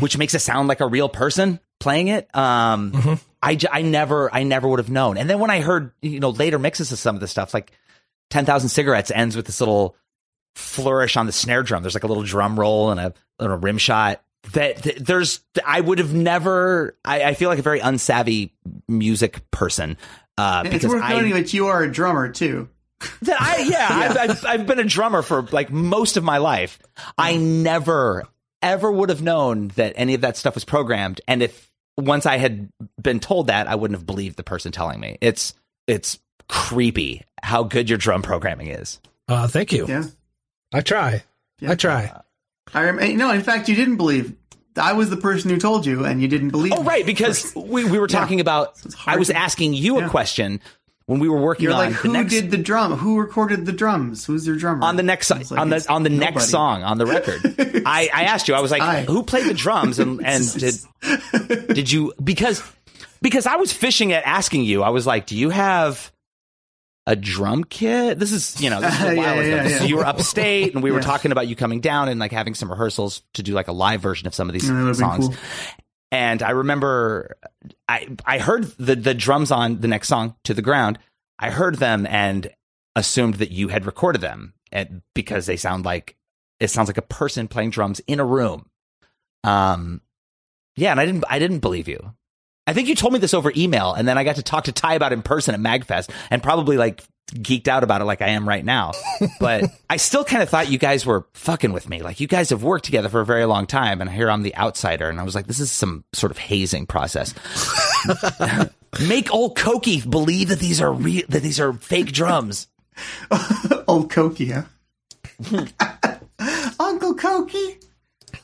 which makes it sound like a real person playing it um I, j- I never I never would have known and then when I heard you know later mixes of some of the stuff like 10,000 cigarettes ends with this little flourish on the snare drum. There's like a little drum roll and a, and a rim shot. That, that there's, I would have never. I, I feel like a very unsavvy music person uh, it's because worth I noting that you are a drummer too. That I <laughs> yeah, I've, I've I've been a drummer for like most of my life. I never ever would have known that any of that stuff was programmed, and if once I had been told that, I wouldn't have believed the person telling me. It's it's creepy how good your drum programming is. Uh, thank you. Yeah. I try. I try. I rem- no, in fact, you didn't believe. I was the person who told you, and you didn't believe. Oh, right, because we, we were talking about. I was asking you a question when we were working You're on like, who next did the drum? Who recorded the drums? Who's their drummer? on the next like, on the on the nobody. next song on the <laughs> record. I, I asked you. I was like, I. who played the drums and and <laughs> did did you <laughs> because because I was fishing at asking you. I was like, do you have a drum kit? This is you know this is a Yeah, ago. yeah, yeah. So you were upstate, and we were talking about you coming down and like having some rehearsals to do like a live version of some of these Yeah, that would've been songs. cool. And I remember I I heard the the drums on the next song to the ground. I heard them and assumed that you had recorded them and because they sound like it sounds like a person playing drums in a room. Um yeah, and I didn't I didn't believe you. I think you told me this over email and then I got to talk to Ty about it in person at Magfest and probably like geeked out about it like I am right now. But <laughs> I still kind of thought you guys were fucking with me. Like you guys have worked together for a very long time and here I'm the outsider and I was like this is some sort of hazing process. <laughs> Make old Koki believe that these are real that these are fake drums. <laughs> Old Koki, huh? Uncle Koki,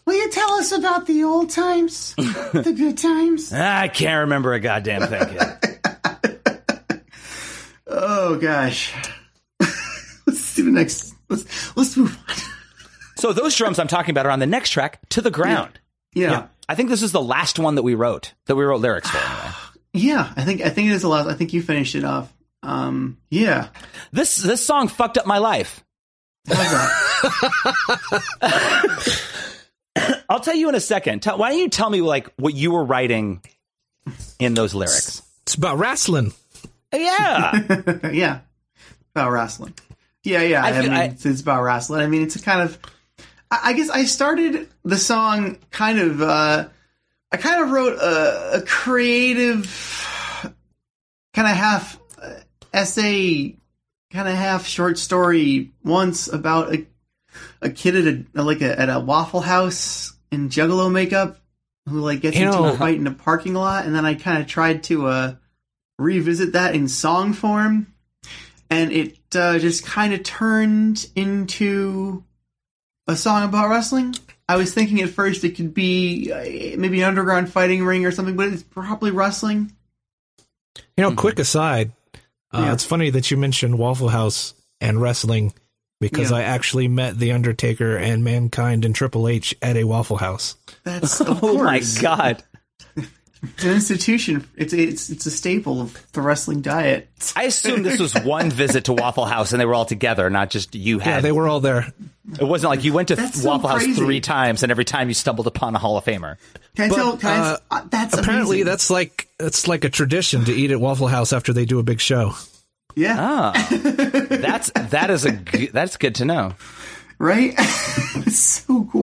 will you tell us about the old times, the good times? I can't remember a goddamn thing. Kid. Oh gosh. <laughs> let's do the next. Let's let's move on. So those drums I'm talking about are on the next track, "To the Ground." Yeah. I think this is the last one that we wrote that we wrote lyrics for. Anyway. <sighs> Yeah, I think I think it is the last. I think you finished it off. Um, yeah. This this song fucked up my life. <laughs> I'll tell you in a second. Tell, why don't you tell me like what you were writing in those lyrics? It's about wrestling. Yeah. <laughs> yeah, about wrestling. Yeah, yeah. I I, feel- mean, I- it's, it's about wrestling. I mean, it's a kind of. I, I guess I started the song kind of. uh I kind of wrote a, a creative, kind of half uh, essay, kind of half short story once about a a kid at a like a, at a Waffle House in Juggalo makeup who like gets You into know- a fight in a parking lot, and then I kind of tried to uh revisit that in song form, and it uh, just kind of turned into a song about wrestling. I was thinking at first it could be uh, maybe an underground fighting ring or something, but it's probably wrestling. You know, quick aside, uh, Yeah. it's funny that you mentioned Waffle House and wrestling because Yeah. I actually met The Undertaker and Mankind and Triple H at a Waffle House. That's <laughs> of oh my god. <laughs> It's an institution. It's it's it's a staple of the wrestling diet. I assume this was one visit to Waffle House and they were all together, not just you had. Yeah, they were all there. It wasn't like you went to That's so Waffle House three times and every time you stumbled upon a Hall of Famer. Can I But, tell? Can uh, uh, that's Apparently, amazing. that's like it's like a tradition to eat at Waffle House after they do a big show. yeah, Ah, that's that is a g- that's good to know. right. <laughs> it's so cool.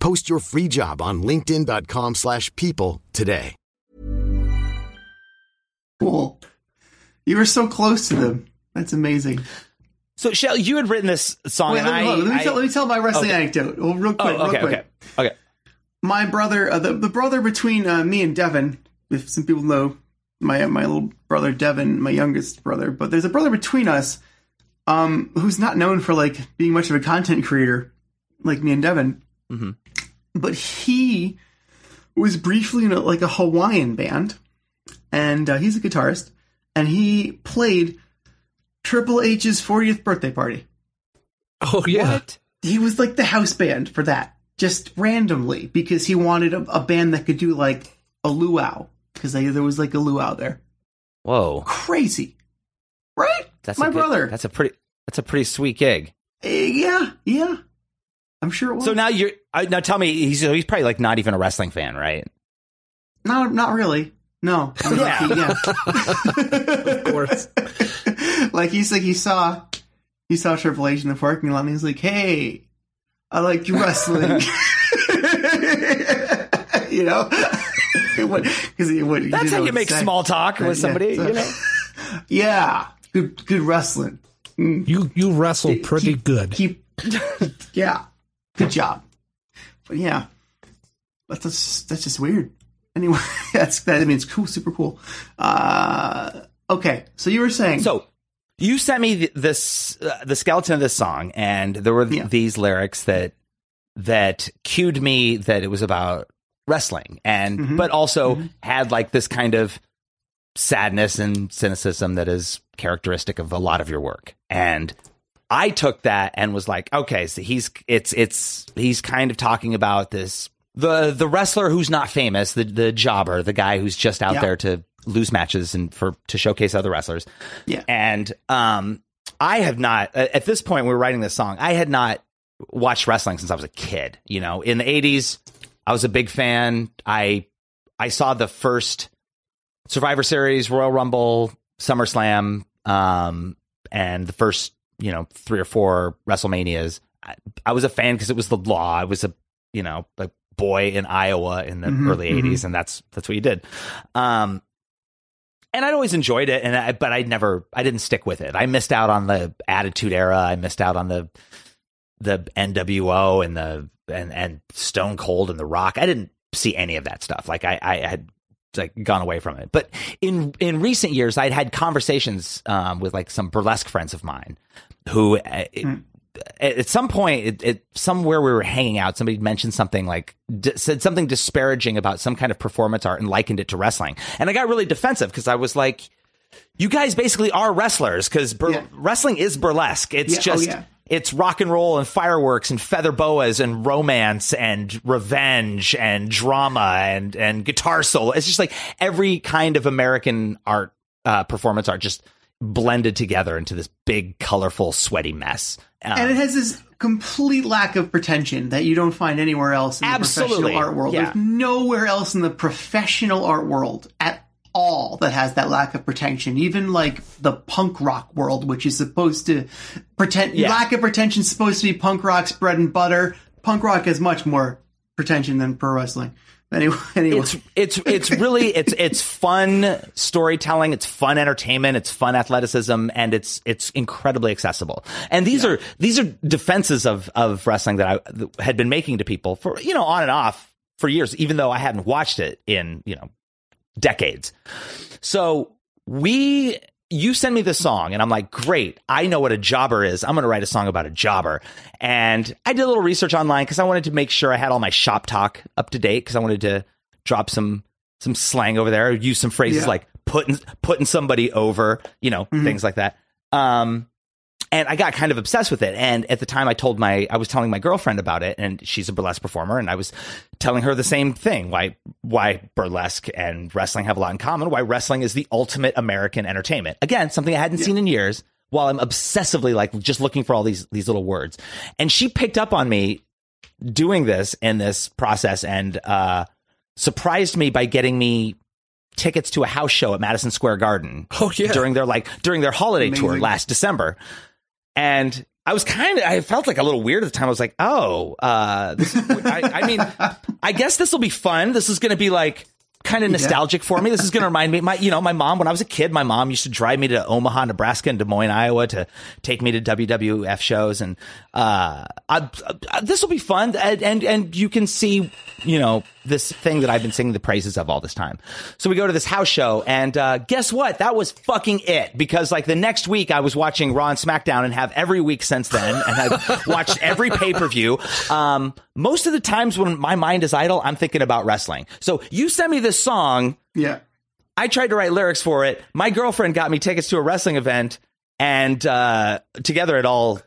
Post your free job on linkedin.com/people slash people today. Cool. You were so close to them. That's amazing. So, Shael, you had written this song, Wait, and let, me, I, let, me I- tell, let me tell my wrestling Okay. anecdote. Well, real quick, Oh, okay, real quick. okay, okay. My brother, uh, the, the brother between uh, me and Devin, if some people know my my little brother Devin, my youngest brother, but there's a brother between us um, who's not known for like being much of a content creator like me and Devin. Mhm. But he was briefly in a, like a Hawaiian band, and uh, he's a guitarist, and he played Triple H's 40th birthday party. Oh yeah. He was like the house band for that, just randomly because he wanted a, a band that could do like a luau because there was like a luau there. Whoa, Crazy, right? that's my a good- brother. That's a pretty. That's a pretty sweet gig. Eh, yeah, yeah. I'm sure it was. So now you're uh, now tell me he's he's probably like not even a wrestling fan, right? no, not really. No, I mean, Yeah. yeah. <laughs> Of course. <laughs> like he's like he saw he saw Triple H in the parking lot and he's like, "Hey, I like your wrestling." <laughs> you know, because he would. That's didn't how you make to say. small talk with yeah, somebody, so- you know. Yeah, good good wrestling. You you wrestle pretty good. Keep, yeah, good job. But yeah, that's just, that's just weird. Anyway, <laughs> that's that. I mean, it's cool, super cool. Uh, okay, so you were saying So you sent me this uh, the skeleton of this song, and there were th- these lyrics that that cued me that it was about wrestling, and Mhm. but also had like this kind of sadness and cynicism that is characteristic of a lot of your work, and. I took that and was like, okay, so he's it's it's he's kind of talking about this the the wrestler who's not famous, the the jobber, the guy who's just out Yeah. there to lose matches and for to showcase other wrestlers. Yeah. And um I have not at this point we were writing this song, I had not watched wrestling since I was a kid. You know, in the 80s, I was a big fan. I I saw the first Survivor Series, Royal Rumble, SummerSlam, um, and the first, you know, three or four WrestleManias. I, I was a fan because it was the law. I was a, you know, a boy in Iowa in the Mhm, early mhm. '80s, and that's that's what you did. Um, and I'd always enjoyed it, and I, but I never, I didn't stick with it. I missed out on the Attitude Era. I missed out on the the NWO and the and and Stone Cold and The Rock. I didn't see any of that stuff. Like I, I had like gone away from it. But in in recent years, I'd had conversations um, with like some burlesque friends of mine who. It, at at some point, it, it, somewhere we were hanging out, somebody mentioned something like d- said something disparaging about some kind of performance art and likened it to wrestling, and I got really defensive because I was like, "You guys basically are wrestlers because bur- wrestling is burlesque. It's Yeah, oh, just yeah. It's rock and roll and fireworks and feather boas and romance and revenge and drama and and guitar solo. It's just like every kind of American art uh, performance art just blended together into this big, colorful, sweaty mess. Um, and it has this complete lack of pretension that you don't find anywhere else in the Absolutely. professional art world. Yeah. There's nowhere else in the professional art world at all that has that lack of pretension. Even like the punk rock world, which is supposed to pretend Yeah. lack of pretension is supposed to be punk rock's bread and butter. Punk rock has much more pretension than pro wrestling. <laughs> Anyway, anyway. it's it's it's really it's it's fun storytelling it's fun entertainment it's fun athleticism and it's it's incredibly accessible and these are these are defenses of of wrestling that I had been making to people for you know on and off for years even though I hadn't watched it in you know decades. So we, you send me the song and I'm like, great. I know what a jobber is. I'm going to write a song about a jobber. And I did a little research online because I wanted to make sure I had all my shop talk up to date because I wanted to drop some, some slang over there, use some phrases Yeah. like putting, putting somebody over, you know, things like that. Um, and I got kind of obsessed with it. And at the time, I told my, I was telling my girlfriend about it, and she's a burlesque performer, and I was telling her the same thing: why, why burlesque and wrestling have a lot in common. Why wrestling is the ultimate American entertainment. Again, something I hadn't seen in years. While I'm obsessively like just looking for all these these little words, and she picked up on me doing this in this process, and uh, surprised me by getting me tickets to a house show at Madison Square Garden. Oh, yeah. during their like during their holiday tour last December, and I was kind of I felt like a little weird at the time. I was like, oh, uh, this, I, I mean, <laughs> I guess this will be fun. This is going to be like kind of nostalgic for me. This is going <laughs> to remind me, my you know, my mom when I was a kid, my mom used to drive me to Omaha, Nebraska, and Des Moines, Iowa, to take me to WWF shows, and uh, I, I, this will be fun. And, and and you can see, you know, this thing that I've been singing the praises of all this time. So we go to this house show, and uh, guess what? That was fucking it. Because like the next week, I was watching Raw and SmackDown, and have every week since then, and I've <laughs> watched every pay per view. Um, most of the times when my mind is idle, I'm thinking about wrestling. So you send me this song. Yeah. I tried to write lyrics for it. My girlfriend got me tickets to a wrestling event, and uh, together it all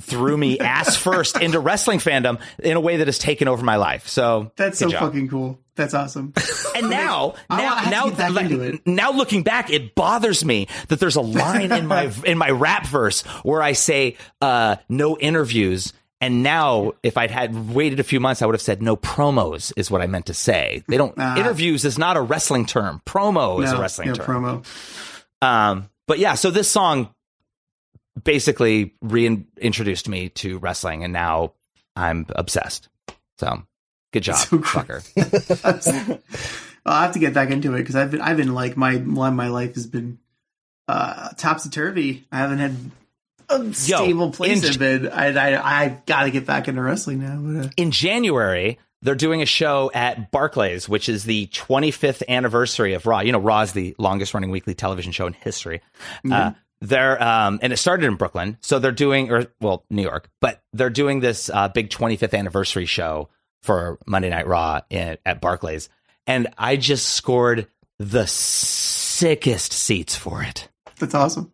threw me <laughs> ass first into wrestling fandom in a way that has taken over my life. So That's so job. fucking cool. That's awesome. And <laughs> now, now, now, get back like, into it. now, looking back, it bothers me that there's a line in my <laughs> in my rap verse where I say uh, no interviews. And now, if I'd had waited a few months, I would have said no promos is what I meant to say. They don't Ah. interviews is not a wrestling term. Promo is a wrestling no, term. promo. Um, but yeah, so this song basically reintroduced me to wrestling, and now I'm obsessed. So good job, So fucker. <laughs> I'll have to get back into it because I've been, I've been like my my life has been uh, topsy turvy. I haven't had a stable place in- I've been. I I, I got to get back into wrestling now. But, uh, in January, they're doing a show at Barclays, which is the 25th anniversary of Raw. You know, Raw is the longest running weekly television show in history. Uh, they're um, and it started in Brooklyn, so they're doing or well, New York, but they're doing this uh, big 25th anniversary show for Monday Night Raw in, at Barclays, and I just scored the sickest seats for it. that's awesome.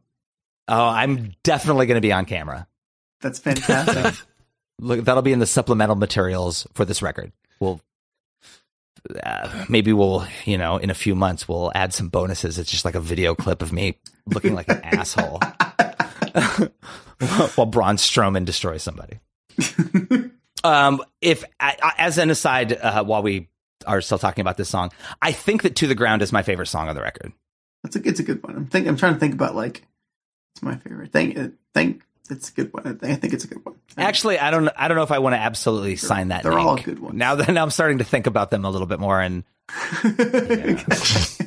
Oh, I'm definitely going to be on camera. That's fantastic. <laughs> Look, that'll be in the supplemental materials for this record. We'll uh, maybe we'll you know in a few months we'll add some bonuses. It's just like a video clip of me looking like an <laughs> asshole <laughs> while Braun Strowman destroys somebody. <laughs> um, if as an aside, uh, while we are still talking about this song, I think that "To the Ground" is my favorite song on the record. That's a it's a good one. I'm think I'm trying to think about like it's my favorite. Think uh, think it's a good one. I think, I think it's a good one. Actually, I don't. I don't know if I want to absolutely sign that. they're link. all good ones. Now that now I'm starting to think about them a little bit more, and yeah. <laughs>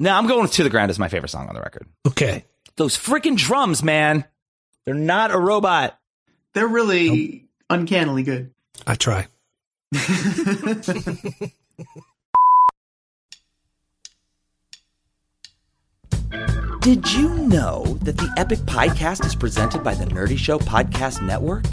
no, I'm going with "To the Ground" as my favorite song on the record. Okay. Those freaking drums, man! They're not a robot. They're really uncannily good. I try. <laughs> Did you know that the Epic Podcast is presented by the Nerdy Show Podcast Network?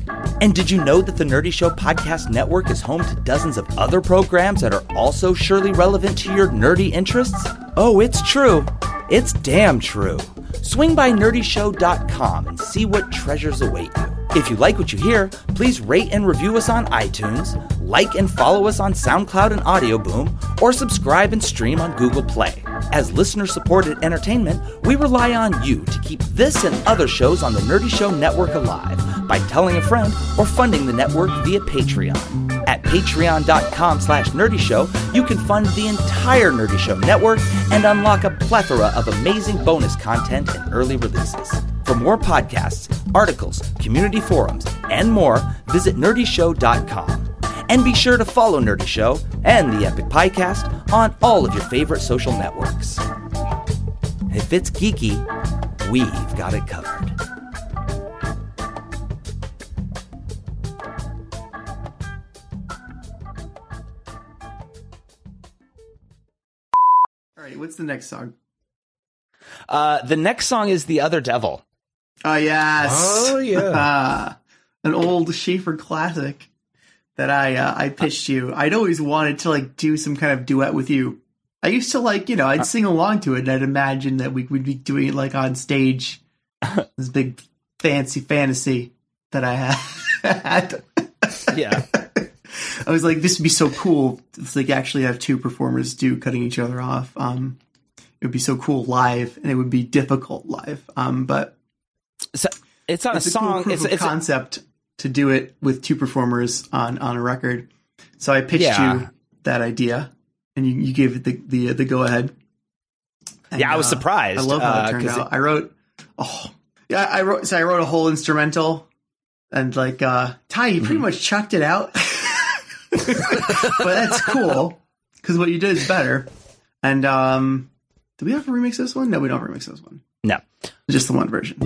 And did you know that the Nerdy Show Podcast Network is home to dozens of other programs that are also surely relevant to your nerdy interests? Oh, it's true. It's damn true. Swing by nerdyshow.com and see what treasures await you. If you like what you hear, please rate and review us on iTunes, like and follow us on SoundCloud and Audio Boom, or subscribe and stream on Google Play. As listener supported entertainment, we rely on you to keep this and other shows on the Nerdy Show Network alive by telling a friend or funding the network via Patreon. At patreon.com slash nerdy show, you can fund the entire Nerdy Show network and unlock a plethora of amazing bonus content and early releases. For more podcasts, articles, community forums, and more, visit nerdyshow.com. And be sure to follow Nerdy Show and the Epic Podcast on all of your favorite social networks. If it's geeky, we've got it covered. What's the next song? Uh, the next song is "The Other Devil." Oh yes. Oh, yeah. <laughs> an old Schaffer classic that I uh, I pitched you. I'd always wanted to like do some kind of duet with you. I used to like you know I'd sing along to it and I'd imagine that we would be doing it like on stage. <laughs> this big fancy fantasy that I had. <laughs> Yeah. I was like, this would be so cool. It's like actually have two performers do cutting each other off. Um, it would be so cool live, and it would be difficult live. Um, but So it's not it's a a song. cool it's it's a- concept to do it with two performers on on a record. So I pitched Yeah. you that idea, and you, you gave it the the, the go ahead. Yeah, I was surprised, I love how uh, it turned 'cause out. it- I wrote, oh yeah, I wrote. So I wrote a whole instrumental, and like uh Ty, you Mm-hmm. pretty much chucked it out, <laughs> but that's cool because what you did is better. And um, do we have to remix this one? No, we don't remix this one. no. Just the one version.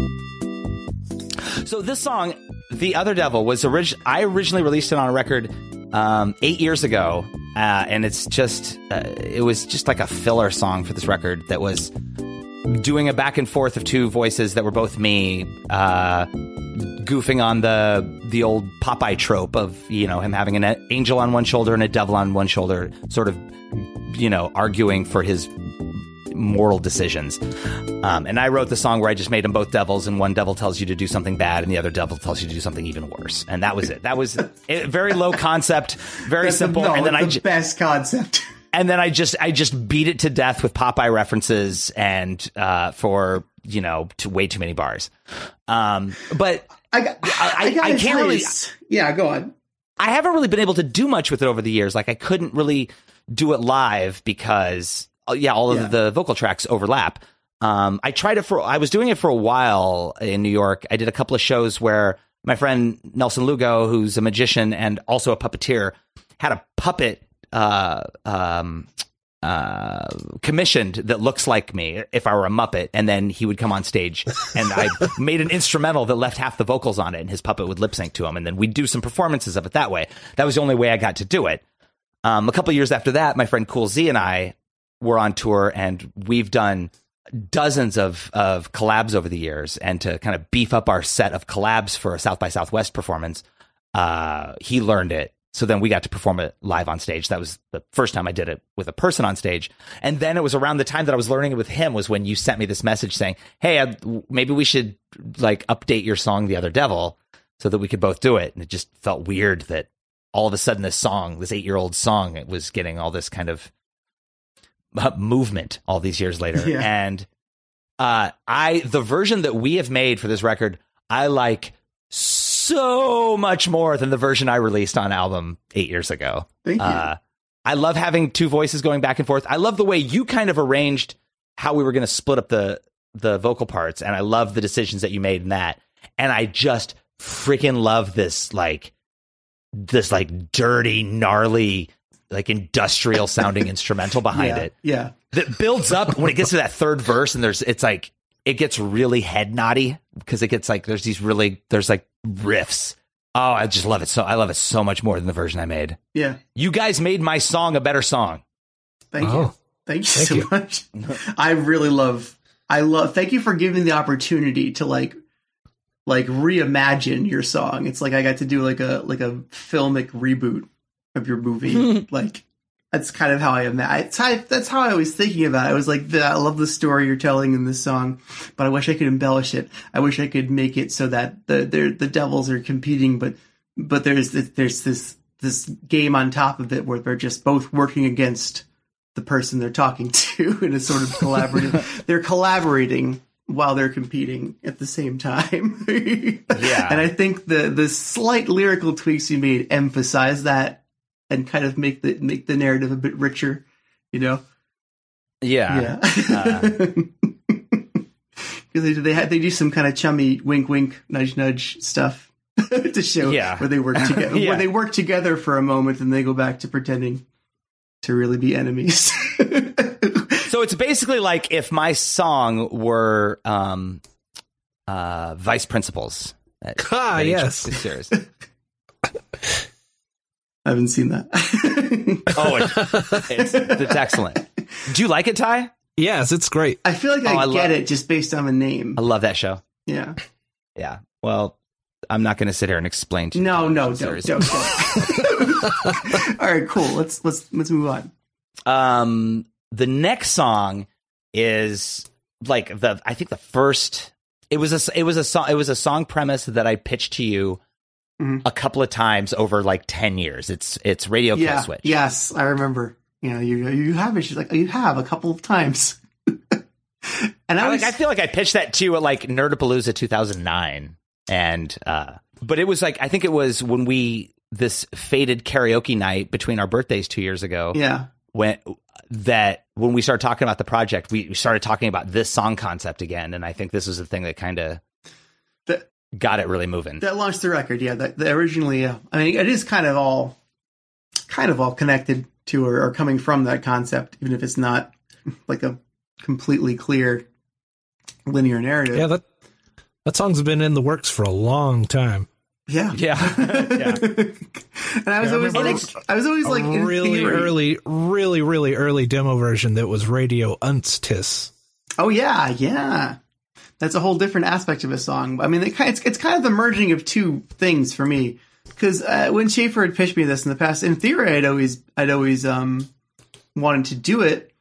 So this song, "The Other Devil," was orig- I originally released it on a record um, eight years ago, uh, and it's just uh, it was just like a filler song for this record that was doing a back and forth of two voices that were both me, uh, goofing on the the old Popeye trope of you know him having an angel on one shoulder and a devil on one shoulder, sort of you know arguing for his moral decisions. Um, and I wrote the song where I just made them both devils, and one devil tells you to do something bad, and the other devil tells you to do something even worse. And that was it. That was it, very low concept, very That's the- simple. no, and then the ju- best concept. <laughs> and then I just I just beat it to death with Popeye references and uh, for you know to way too many bars. Um, but I got, I, I, gotta can't really. Yeah, go on. I haven't really been able to do much with it over the years. Like I couldn't really do it live because uh, yeah, all of Yeah. the vocal tracks overlap. Um, I tried it for I was doing it for a while in New York. I did a couple of shows where my friend Nelson Lugo, who's a magician and also a puppeteer, had a puppet uh, um, uh, commissioned that looks like me if I were a Muppet, and then he would come on stage, and I <laughs> made an instrumental that left half the vocals on it, and his puppet would lip sync to him, and then we'd do some performances of it that way. That was the only way I got to do it. Um, a couple years after that, my friend Cool Z and I were on tour, and we've done dozens of of collabs over the years, and to kind of beef up our set of collabs for a South by Southwest performance, uh, he learned it. So then we got to perform it live on stage. That was the first time I did it with a person on stage. And then it was around the time that I was learning it with him was when you sent me this message saying, "Hey, I, maybe we should like update your song, The Other Devil, so that we could both do it." And it just felt weird that all of a sudden this song, this eight year old song, it was getting all this kind of uh, movement all these years later. Yeah. And uh, I the version that we have made for this record, I like so much more than the version I released on album eight years ago. Thank you. Uh, I love having two voices going back and forth. I love the way you kind of arranged how we were going to split up the the vocal parts, and I love the decisions that you made in that. And I just freaking love this like this like dirty, gnarly, like industrial sounding <laughs> instrumental behind yeah, it Yeah. that builds up when it gets to that third verse and there's it's like it gets really head naughty because it gets like there's these really there's like riffs oh i just love it so i love it so much more than the version i made Yeah. you guys made my song a better song Thank Oh. you. Thank you Thank so you. <laughs> much. I really love I love thank you for giving the opportunity to like like reimagine your song. It's like I got to do like a like a filmic reboot of your movie. <laughs> like that's kind of how I am. How, that's how I was thinking about it. I was like, I love the story you're telling in this song, but I wish I could embellish it. I wish I could make it so that the the, the devils are competing, but but there's this, there's this this game on top of it where they're just both working against the person they're talking <laughs> to in a sort of collaborative. <laughs> they're collaborating while they're competing at the same time. <laughs> Yeah. and I think the the slight lyrical tweaks you made emphasize that and kind of make the make the narrative a bit richer. You know. yeah, Yeah. <laughs> Because they they had they do some kind of chummy wink wink nudge nudge stuff <laughs> to show Yeah. where they work together <laughs> Yeah. where they work together for a moment and they go back to pretending to really be enemies. so it's basically like if my song were um uh vice principals at- Ah, at yes. of series. I haven't seen that. <laughs> oh it's, it's, it's excellent do you like it ty Yes, it's great. I feel like I, Oh, I get it just based on the name. I love that show. Yeah. Yeah. Well, I'm not going to sit here and explain to you. No, no, the don't, don't, don't. <laughs> All right, cool. Let's let's let's move on. Um, the next song is like the I think the first. It was a it was a song it was a song premise that I pitched to you Mm-hmm. a couple of times over like ten years. It's it's Radio Kill yeah. Switch. Yes, I remember. You know, you you have it. She's like, oh, you have a couple of times. <laughs> and I I, was like, I feel like I pitched that to you at like Nerdapalooza 2009, and uh, but it was like I think it was when we this faded karaoke night between our birthdays two years ago. yeah. when that when we started talking about the project, we started talking about this song concept again, and I think this was the thing that kind of got it really moving. That launched the record, yeah. That, that originally, uh, I mean, it is kind of all, kind of all connected to or, or coming from that concept, even if it's not <laughs> like a completely clear linear narrative. Yeah, that that song's been in the works for a long time. yeah, yeah, <laughs> yeah. And I was Yeah, always remember like, I was always like, in really theory- early, really, really early demo version that was Radio Unstis. Oh yeah, yeah. That's a whole different aspect of a song. I mean, it, it's it's kind of the merging of two things for me. Because uh, when Schaffer had pitched me this in the past, in theory, I'd always I'd always um wanted to do it,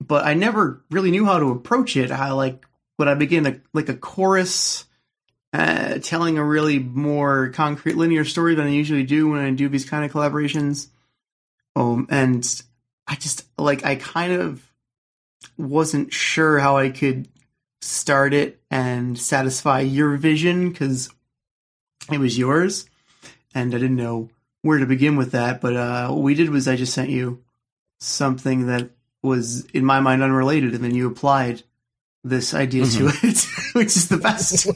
but I never really knew how to approach it. How like would I begin a, like a chorus, uh, telling a really more concrete linear story than I usually do when I do these kind of collaborations. Um, and I just like I kind of wasn't sure how I could start it and satisfy your vision because it was yours, and I didn't know where to begin with that. But uh, what we did was I just sent you something that was in my mind unrelated, and then you applied this idea to it, <laughs> which is the best.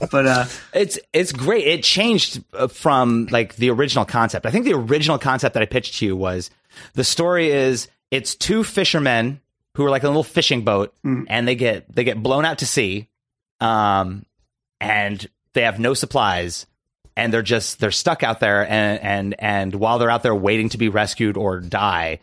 <laughs> but uh, It's it's great. It changed uh, from like the original concept. I think the original concept that I pitched to you was the story is it's two fishermen who are like a little fishing boat and they get they get blown out to sea um and they have no supplies and they're just they're stuck out there and and and while they're out there waiting to be rescued or die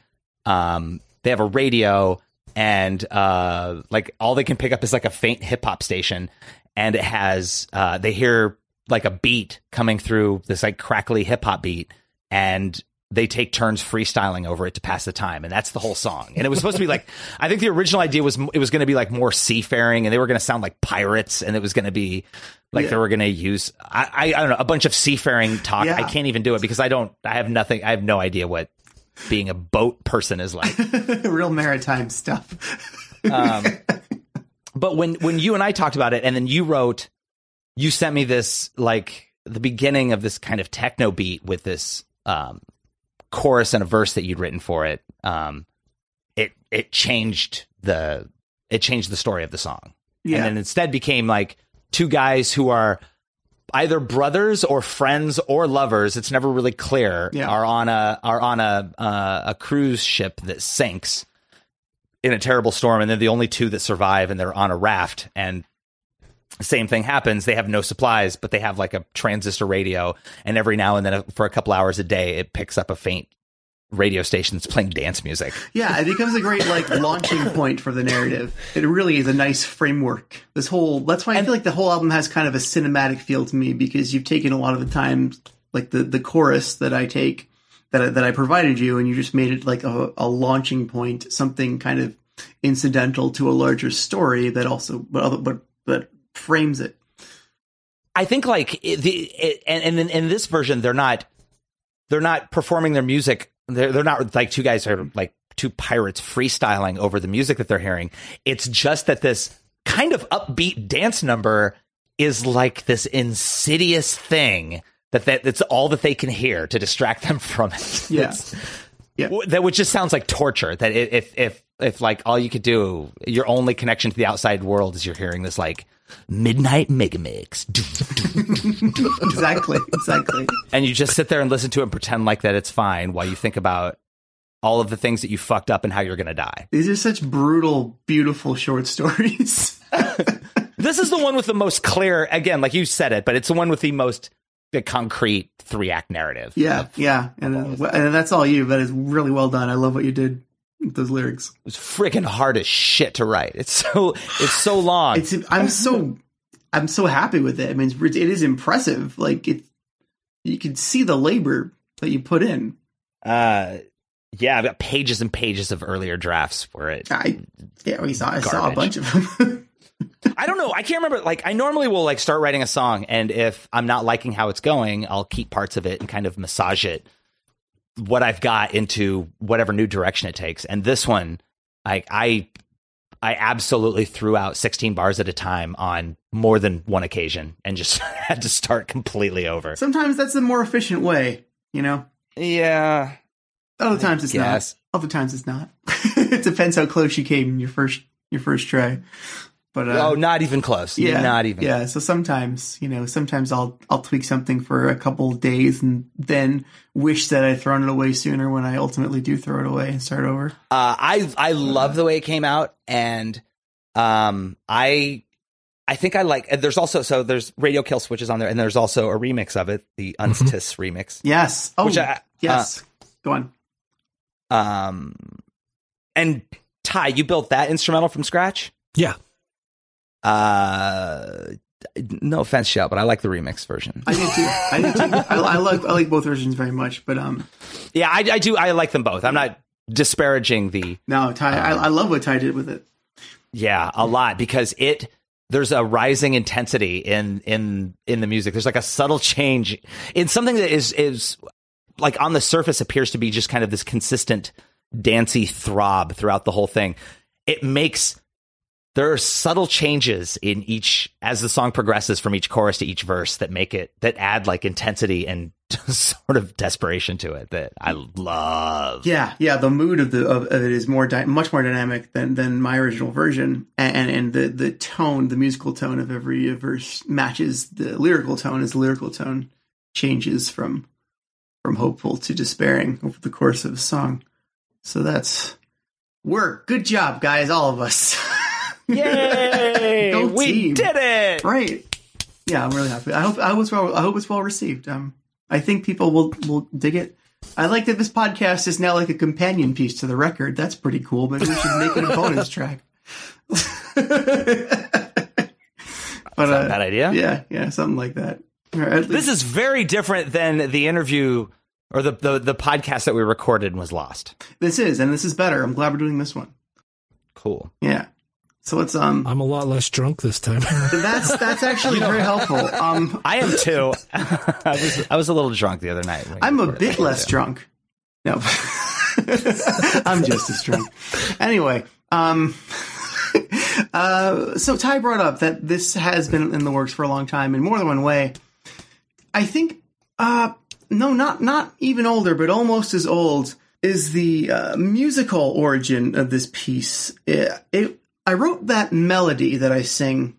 um they have a radio and uh like all they can pick up is like a faint hip hop station and it has uh they hear like a beat coming through this like crackly hip hop beat and they take turns freestyling over it to pass the time. And that's the whole song. And it was supposed to be like i think the original idea was it was going to be like more seafaring and they were going to sound like pirates and it was going to be like they were going to use I, I i don't know a bunch of seafaring talk. Yeah. i can't even do it because i don't i have nothing i have no idea what being a boat person is like. <laughs> Real maritime stuff. um, <laughs> but when when you and I talked about it, and then you wrote, you sent me this like the beginning of this kind of techno beat with this um, chorus and a verse that you'd written for it. Um, it it changed the it changed the story of the song, Yeah. and then instead became like two guys who are either brothers or friends or lovers. It's never really clear. Yeah. Are on a are on a uh, a cruise ship that sinks in a terrible storm, and they're the only two that survive, and they're on a raft. And same thing happens. They have no supplies, but they have like a transistor radio, and every now and then, uh, for a couple hours a day, it picks up a faint radio station that's playing dance music. Yeah, it becomes a great like <laughs> launching point for the narrative. It really is a nice framework. This whole that's why I feel like the whole album has kind of a cinematic feel to me because you've taken a lot of the time like the the chorus that I take that I, that I provided you and you just made it like a, a launching point, something kind of incidental to a larger story that also but but but frames it. I think like it, the it, and and then in this version they're not they're not performing their music. They're they're not like two guys are like two pirates freestyling over the music that they're hearing. It's just that this kind of upbeat dance number is like this insidious thing that that that's all that they can hear to distract them from it. Yeah. <laughs> It's- that which just sounds like torture. That if if if like all you could do, your only connection to the outside world is you're hearing this like midnight mega mix, exactly, exactly. and you just sit there and listen to it and pretend like that it's fine while you think about all of the things that you fucked up and how you're gonna die. These are such brutal, beautiful short stories. <laughs> This is the one with the most clear, again, like you said it, but it's the one with the most the concrete three act narrative. Yeah, yeah, and, uh, and that's all you. But it's really well done. I love what you did. Those lyrics. It was freaking hard as shit to write. It's so it's so <sighs> long. It's I'm so I'm so happy with it. I mean, it's, it is impressive. Like it, you can see the labor that you put in. Uh, yeah, I've got pages and pages of earlier drafts where it. I yeah, we saw I saw a bunch of them. <laughs> I don't know. I can't remember. Like, I normally will like start writing a song, and if I'm not liking how it's going, I'll keep parts of it and kind of massage it, what I've got into whatever new direction it takes. And this one, like, I, I absolutely threw out 16 bars at a time on more than one occasion, and just <laughs> had to start completely over. Sometimes that's the more efficient way, you know. Yeah. Other times it's guess. not. Other times it's not. <laughs> it depends how close you came in your first your first try. But uh, oh, not even close. yeah, not even. Yeah, so sometimes you know, sometimes I'll I'll tweak something for a couple of days and then wish that I'd thrown it away sooner when I ultimately do throw it away and start over. Uh, I I love the way it came out, and um, I I think I like. There's also so there's Radio Kill Switches on there, and there's also a remix of it, the Unstis remix. Yes. Oh, Which I- yes. Go on. Um, and Ty, you built that instrumental from scratch. Yeah. Uh, no offense, shout, but I like the remix version. I did too. I did too. I, I like I like both versions very much, but um, Yeah, I, I do. I like them both. I'm not disparaging the no, Ty. I, I love what Ty did with it. Yeah, a lot because it there's a rising intensity in in in the music. There's like a subtle change in something that is is like on the surface appears to be just kind of this consistent dancey throb throughout the whole thing. It makes there are subtle changes in each as the song progresses from each chorus to each verse that make it that add like intensity and <laughs> sort of desperation to it that I love. Yeah, yeah. The mood of the of, of it is more dy- much more dynamic than than my original version, and and, and the the tone, the musical tone of every verse matches the lyrical tone as the lyrical tone changes from from hopeful to despairing over the course of a song. So that's work. Good job, guys, all of us. <laughs> Yay! Go we team. did it. Right. Yeah, I'm really happy. I hope I was well. I hope it's well received. Um, I think people will will dig it. I like that this podcast is now like a companion piece to the record. That's pretty cool. Maybe we should make it a <laughs> bonus track. <laughs> but not a bad idea. Yeah, yeah, something like that. Or This is very different than the interview or the, the the podcast that we recorded and was lost. This is, and this is better. I'm glad we're doing this one. Cool. Yeah. So let's um. I'm a lot less drunk this time. <laughs> That's that's actually very helpful. Um, I am too. <laughs> I was I was a little drunk the other night. I'm a bit that. less drunk. No, <laughs> I'm just as drunk. Anyway, um, uh, so Ty brought up that this has been in the works for a long time in more than one way. I think, uh, no, not not even older, but almost as old is the uh, musical origin of this piece. It, it, I wrote that melody that I sing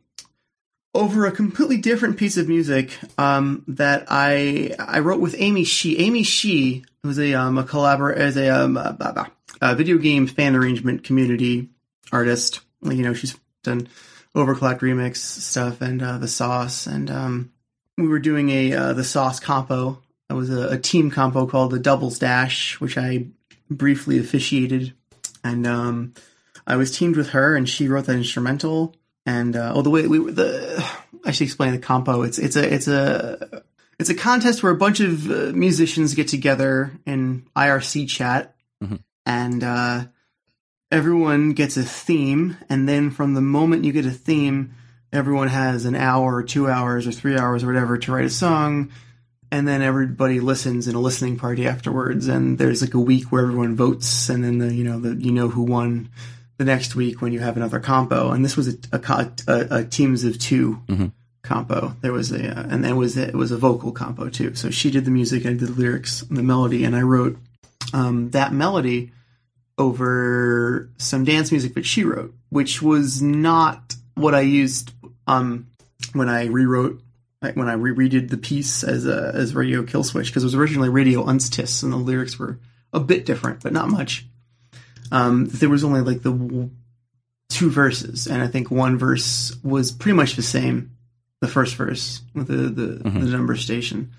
over a completely different piece of music um, that I I wrote with Amy She. Amy Shee was a um, a collabor as a, um, a, a- video game fan arrangement community artist. You know, she's done OverClocked ReMix stuff and uh, ThaSauce, and um, we were doing a uh, ThaSauce compo. That was a, a team compo called the Doubles Dash, which I briefly officiated, and um, I was teamed with her, and she wrote that instrumental. And uh, oh, the way we were the I should explain the compo. It's it's a it's a it's a contest where a bunch of uh, musicians get together in IRC chat, and uh, everyone gets a theme. And then from the moment you get a theme, everyone has an hour or two hours or three hours or whatever to write a song. And then everybody listens in a listening party afterwards. And there's like a week where everyone votes, and then the you know the you know who won the next week when you have another compo. And this was a a, a, a teams of 2 compo. There was a uh, and then was it was a vocal compo too. So she did the music I did the lyrics and the melody, and I wrote um, that melody over some dance music that she wrote, which was not what I used um, when I rewrote like when I re- redid the piece as a, as Radio Kill Switch because it was originally Radio Unstis and the lyrics were a bit different, but not much. Um, there was only like the w- two verses, and I think one verse was pretty much the same, the first verse with the the, the number station,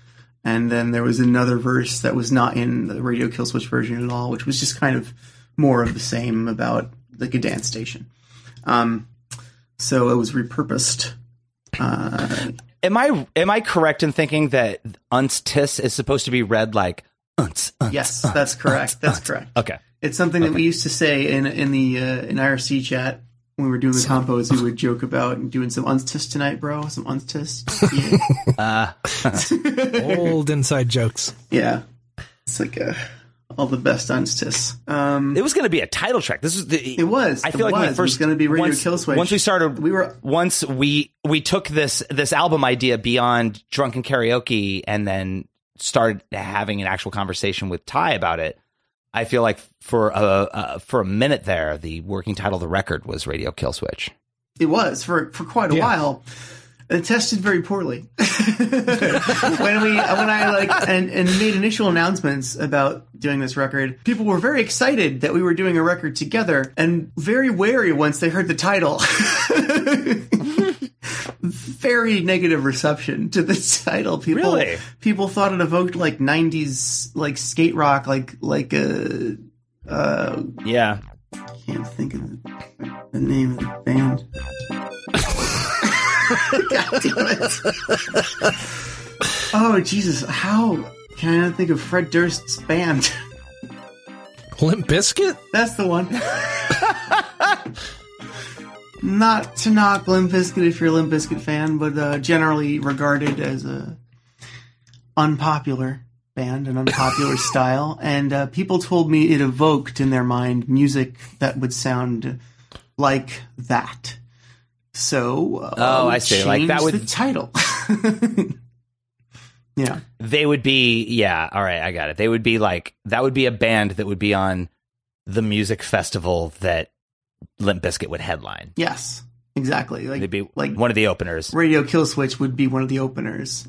and then there was another verse that was not in the Radio Kill Switch version at all, which was just kind of more of the same about like a dance station. Um, so it was repurposed. Uh, Am I am I correct in thinking that unst is supposed to be read like unts? unts yes, unts, that's correct. unts, That's correct. Okay. It's something that we used to say in in the uh, in IRC chat when we were doing the compos. We would joke about doing some unstis tonight, bro. Some unstis. Yeah. <laughs> Uh, <laughs> Old inside jokes. yeah, it's like uh, all the best unstis. Um, it was going to be a title track. This was the. It was. I It feel like when was. we It first was gonna be Radio once, Killswitch. Once we started, We were- once we we took this this album idea beyond drunken karaoke and then started having an actual conversation with Ty about it. I feel like for a uh, for a minute there, the working title of the record was Radio Kill Switch. It was for for quite a Yeah. while. It tested very poorly <laughs> when we when I like and, and made initial announcements about doing this record. People were very excited that we were doing a record together, and very wary once they heard the title. <laughs> very negative reception to the <laughs> title. People Really? people thought it evoked like '90s like skate rock, like like a. Uh, Yeah. can't think of the, the name of the band. <laughs> God damn it. <laughs> Oh, Jesus. How can I not think of Fred Durst's band? Limp Bizkit? That's the one. Not to knock Limp Bizkit if you're a Limp Bizkit fan, but uh, generally regarded as a unpopular band, an unpopular <laughs> style. And uh, people told me it evoked in their mind music that would sound like that. So, uh, Oh, I see. Like, that would- the title. <laughs> yeah. They would be, yeah, all right, I got it. They would be like, that would be a band that would be on the music festival that Limp Bizkit would headline. Yes, exactly. Like They'd be like one of the openers. Radio Killswitch would be one of the openers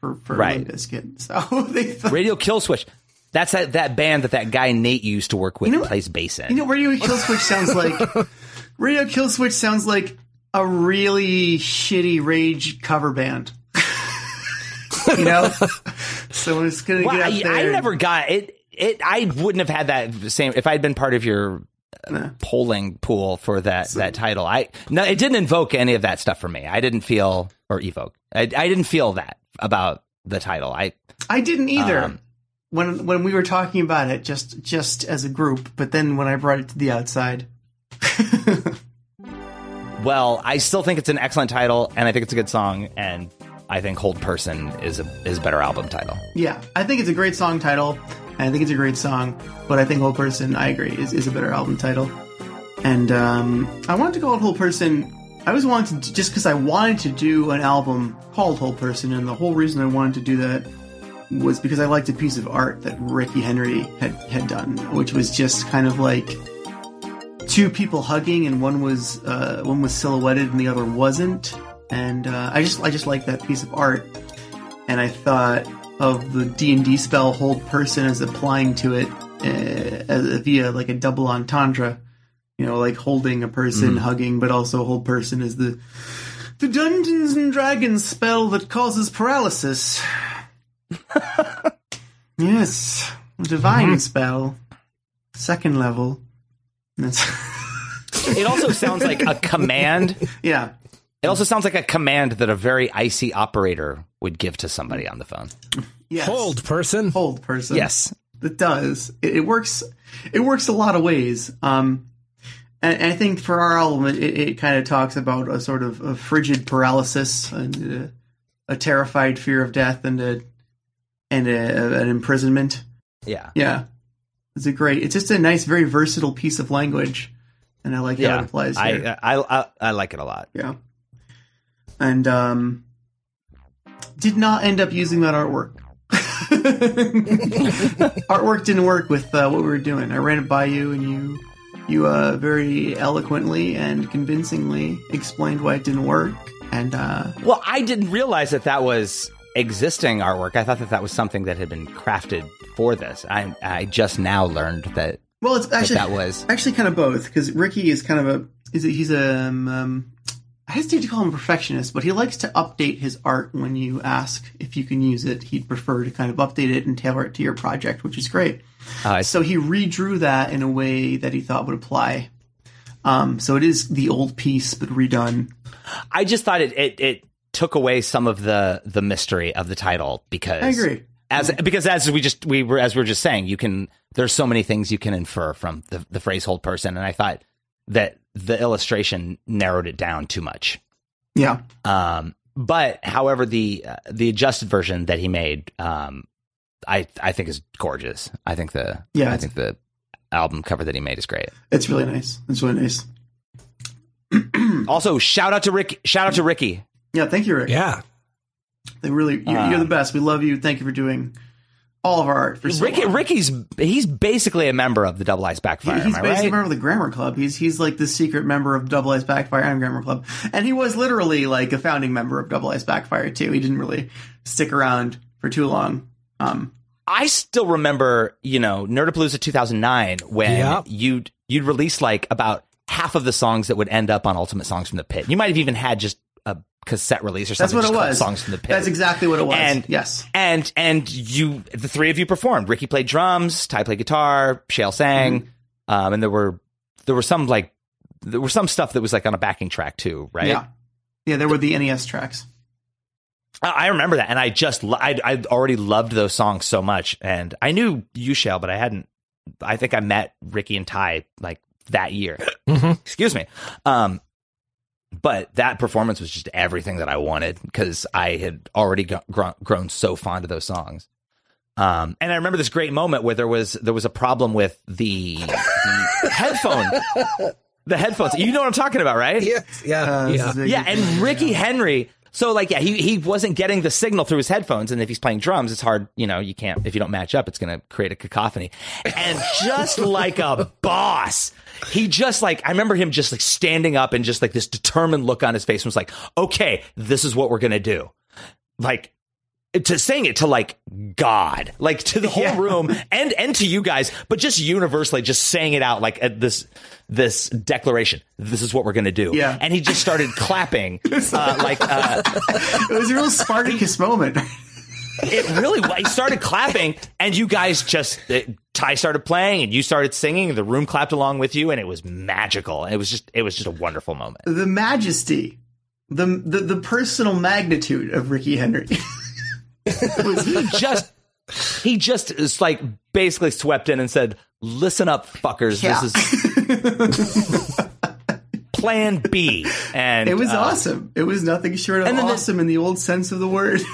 for for Right. Limp Bizkit. <laughs> So they thought, Radio Kill Switch. That's that, that band that that guy Nate used to work with You know- plays bass in. you know, Radio Killswitch sounds <laughs> like Radio Killswitch sounds like a really shitty Rage cover band. <laughs> you know, so it's gonna Well, get I, there. I never got it. It I wouldn't have had that same if I'd been part of your polling pool for that that title. I no, it didn't invoke any of that stuff for me. I didn't feel or evoke. I, I didn't feel that about the title. I I didn't either. Um, when when we were talking about it, just just as a group, but then when I brought it to the outside, <laughs> well, I still think it's an excellent title, and I think it's a good song, and I think Hold Person is a is a better album title. Yeah, I think it's a great song title, I think it's a great song. But I think Hold Person, I agree, is, is a better album title. And um, I wanted to call it Hold Person. I always wanted to, just because I wanted to do an album called Hold Person, and the whole reason I wanted to do that was because I liked a piece of art that Ricky Henry had had done, which was just kind of like two people hugging, and one was uh, one was silhouetted and the other wasn't. And uh, I just I just like that piece of art and I thought of the D and D spell hold person as applying to it uh, as, via like a double entendre. You know, like holding a person, Mm. hugging, but also hold person is the the Dungeons and Dragons spell that causes paralysis. <laughs> yes, a divine Mhm. spell, second level. That's It also sounds like a command. <laughs> Yeah. It also sounds like a command that a very icy operator would give to somebody on the phone. Yes. Hold person. Hold person. Yes. It does. It, it works. It works a lot of ways. Um, and, and I think for our album, it, it kind of talks about a sort of a frigid paralysis and a, a terrified fear of death and a and a, an imprisonment. Yeah. Yeah, it's a great. It's just a nice, very versatile piece of language, and I like how it applies I, here. I I I like it a lot. Yeah. And um did not end up using that artwork. <laughs> artwork didn't work with uh, what we were doing. I ran it by you and you you uh very eloquently and convincingly explained why it didn't work and uh Well, I didn't realize that that was existing artwork. I thought that that was something that had been crafted for this. I I just now learned that. well it's actually that was actually kind of both cuz Ricky is kind of a is a, he's a um, um I hesitate to call him a perfectionist, but he likes to update his art when you ask if you can use it. He'd prefer to kind of update it and tailor it to your project, which is great. Uh, so he redrew that in a way that he thought would apply. Um, so it is the old piece, but redone. I just thought it, it it took away some of the the mystery of the title because I agree. As because as we just we were as we were just saying, you can there's so many things you can infer from the the phrase "hold person," and I thought that the illustration narrowed it down too much. Yeah. Um, but however, the uh, the adjusted version that he made, um, I I think is gorgeous. I think the Yeah, I think the album cover that he made is great. It's really nice. It's really nice. <clears throat> also, shout out to Rick. Shout out to Ricky. Yeah, thank you, Rick. Yeah. They really, you're, Uh, you're the best. We love you. Thank you for doing all of our art. For so Ricky, long. Ricky's he's basically a member of the Double Ice Backfire. He's am I basically a member of the Grammar Club. He's he's like the secret member of Double Ice Backfire and Grammar Club, and he was literally like a founding member of Double Ice Backfire too. He didn't really stick around for too long. Um, I still remember, you know, Nerdapalooza 2009 when Yep. you'd you'd release like about half of the songs that would end up on Ultimate Songs from the Pit. You might have even had just a cassette release or something. That's what it was. Songs from the Pit. That's exactly what it was. And yes, and and you, the three of you performed. Ricky played drums, Ty played guitar, Shael sang, Mm-hmm. um, and there were there were some like there was some stuff that was like on a backing track too, right? yeah, yeah. There were the NES tracks. I I remember that, and I just I I already loved those songs so much, and I knew you Shael, but I hadn't. I think I met Ricky and Ty like that year. <laughs> Excuse me. Um, but that performance was just everything that I wanted because I had already go- grown, grown so fond of those songs. Um, and I remember this great moment where there was there was a problem with the, the <laughs> headphone, the headphones. You know what I'm talking about, right? Yes. Yeah. Uh, yeah. Yeah, and Ricky Henry. So like, yeah, he he wasn't getting the signal through his headphones, and if he's playing drums, it's hard. You know, you can't if you don't match up, it's going to create a cacophony. And just <laughs> like a boss, he just like I remember him just like standing up and just like this determined look on his face and was like, "Okay, this is what we're going to do." Like to saying it to like God, like to the whole room <laughs> and and to you guys, but just universally, just saying it out like at this this declaration. This is what we're gonna do. Yeah. and he just started <laughs> clapping, uh, like uh, <laughs> It was a real Spartacus moment. it really. He started clapping, and you guys just it, Ty started playing, and you started singing. and The room clapped along with you, and it was magical. It was just it was just a wonderful moment. the majesty, the, the the personal magnitude of Ricky Henry. He <laughs> just he just is like basically swept in and said, "Listen up, fuckers. Yeah. This is <laughs> Plan B." And it was uh, awesome. It was nothing short of And then the- awesome in the old sense of the word. <laughs>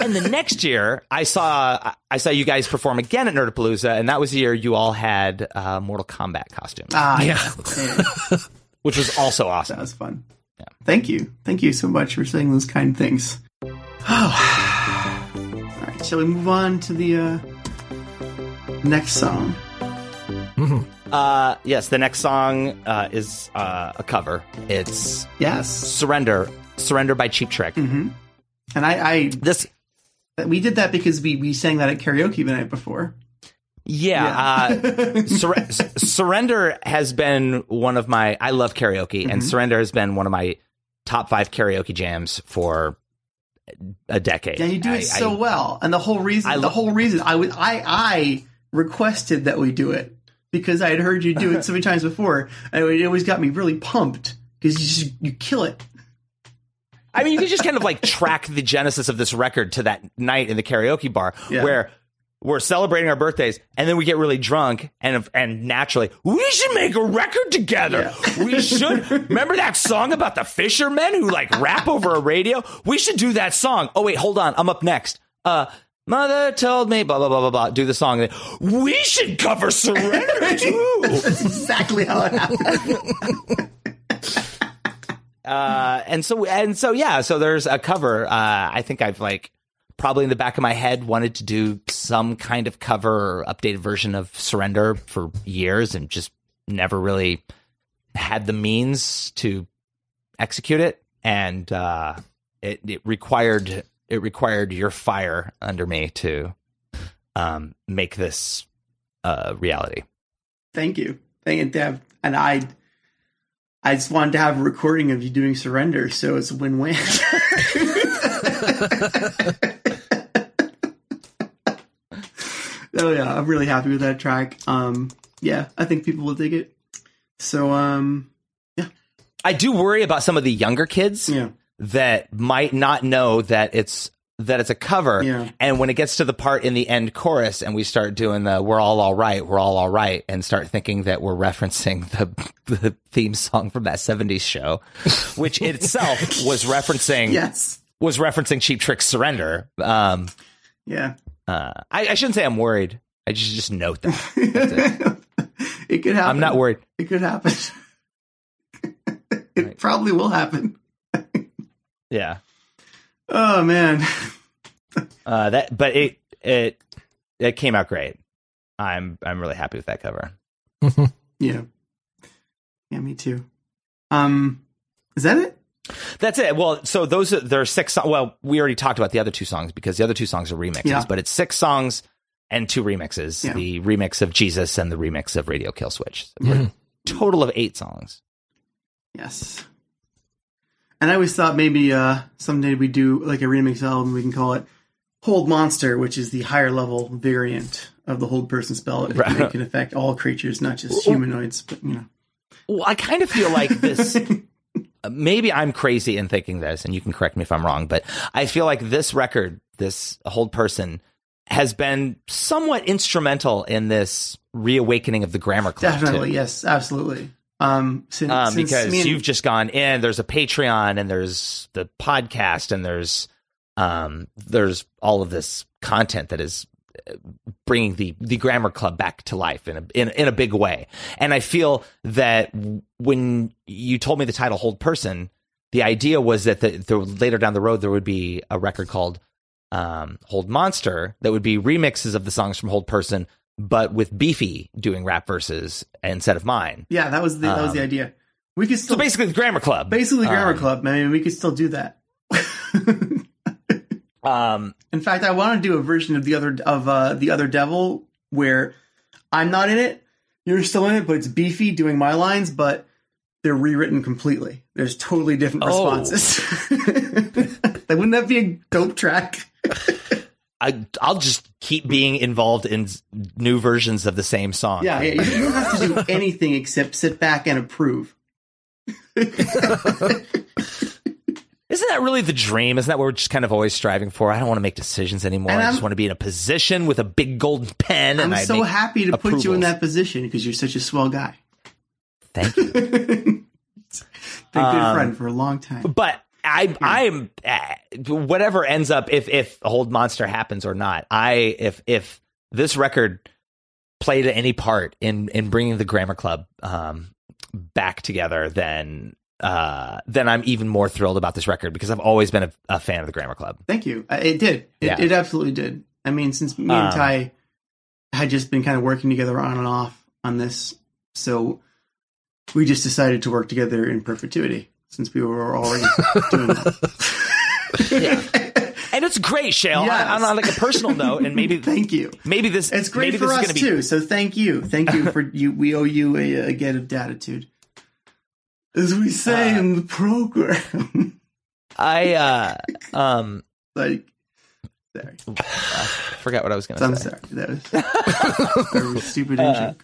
And the next year, I saw I saw you guys perform again at Nerdapalooza, and that was the year you all had uh, Mortal Kombat costumes, ah, Yeah. which was also awesome. That was fun. Thank you. Thank you so much for saying those kind things. Oh. All right. Shall we move on to the uh, next song? Uh, yes, the next song uh, is uh, a cover. It's Yes. "Surrender." Surrender by Cheap Trick. And I, I This we did that because we, we sang that at karaoke the night before. Yeah, Uh, <laughs> Sur- Surrender has been one of my. I love karaoke, and Mhm. Surrender has been one of my top five karaoke jams for a decade. Yeah, you do it I- so I- well, and the whole reason, I the whole reason, I would, I, I requested that we do it because I had heard you do it so many times before, and it always got me really pumped because you just you kill it. I mean, you can just kind of like track the genesis of this record to that night in the karaoke bar Yeah. where we're celebrating our birthdays and then we get really drunk and and naturally we should make a record together. We should remember that song about the fishermen who like rap over a radio. We should do that song. Oh wait, hold on, I'm up next. Uh. Mother told me, blah blah blah blah blah. Do the song. We should cover "Surrender" too. That's exactly how it happened. uh, and so and so yeah so there's a cover uh, i think i've like probably in the back of my head wanted to do some kind of cover or updated version of surrender for years and just never really had the means to execute it and uh, it, it required it required your fire under me to um, make this uh, reality Thank you, thank you, Deb. And I, I just wanted to have a recording of you doing Surrender, so it's a win-win. <laughs> <laughs> oh yeah, I'm really happy with that track. Um, yeah, I think people will dig it. So um, yeah, I do worry about some of the younger kids Yeah. that might not know that it's that it's a cover. Yeah. And when it gets to the part in the end chorus and we start doing the we're all all right, we're all all right and start thinking that we're referencing the <laughs> the theme song from that 70s show, which <laughs> itself was referencing Yes. was referencing Cheap Trick's Surrender. Um yeah. Uh I, I shouldn't say I'm worried. I just just note that. <laughs> It could happen. I'm not worried. It could happen. <laughs> it probably will happen. <laughs> Yeah. Oh man. Uh, that, but it it it came out great. I'm I'm really happy with that cover. Yeah. Yeah, me too. Um, is that it? That's it. Well, so those are there are six. Well, we already talked about the other two songs because the other two songs are remixes, Yeah. but it's six songs and two remixes: Yeah. the remix of Jesus and the remix of Radio Kill Switch. So Mm-hmm. Total of eight songs. Yes. And I always thought maybe uh someday we do like a remix album. We can call it Hold Monster, which is the higher level variant of the Hold Person spell. It, Right. it can affect all creatures, not just humanoids. But you know, Well, I kind of feel like this. <laughs> maybe I'm crazy in thinking this, and you can correct me if I'm wrong, but I feel like this record, this Hold Person, has been somewhat instrumental in this reawakening of the grammar club. too. definitely yes, absolutely. Um, since, um, since because and- you've just gone in. There's a Patreon, and there's the podcast, and there's um, there's all of this content that is bringing the the grammar club back to life in a in, in a big way. And I feel that when you told me the title "Hold Person," the idea was that the, the later down the road there would be a record called um, "Hold Monster" that would be remixes of the songs from "Hold Person." But with Beefy doing rap verses instead of mine. yeah, that was the that was the Um, idea. We could still So basically, the grammar club. basically grammar Um, club. I mean, we could still do that. <laughs> Um, In fact, I want to do a version of the other of uh, the other devil where I'm not in it, you're still in it, but it's beefy doing my lines, but they're rewritten completely. There's totally different Oh. <laughs> that Wouldn't that be a dope track? <laughs> I I'll just keep being involved in new versions of the same song. Yeah, yeah. You don't have to do <laughs> anything except sit back and approve. Isn't that really the dream? Isn't that what we're just kind of always striving for? I don't want to make decisions anymore. I just want to be in a position with a big golden pen. I'm and I so happy to put you in that position because you're such a swell guy. Thank you. <laughs> Been a good Um, friend for a long time. But I I'm uh, whatever ends up if if Hold Monster happens or not. I if if this record played any part in in bringing the Grammar Club um back together, then uh then I'm even more thrilled about this record because I've always been a, a fan of the Grammar Club. Thank you. Uh, It did. It, Yeah. it absolutely did. I mean, since me and Um, Ty had just been kind of working together on and off on this, so we just decided to work together in perpetuity since we were already doing that. <laughs> <laughs> And it's great, Shael. Yes. On, on like a personal note, and maybe <laughs> thank you. Maybe this It's great maybe for this us is be too. So thank you, thank you for you. We owe you a, a get of datitude, as we say in the program. <laughs> I uh um like sorry. I forgot what I was gonna I'm say. sorry. That was <laughs> a stupid Uh.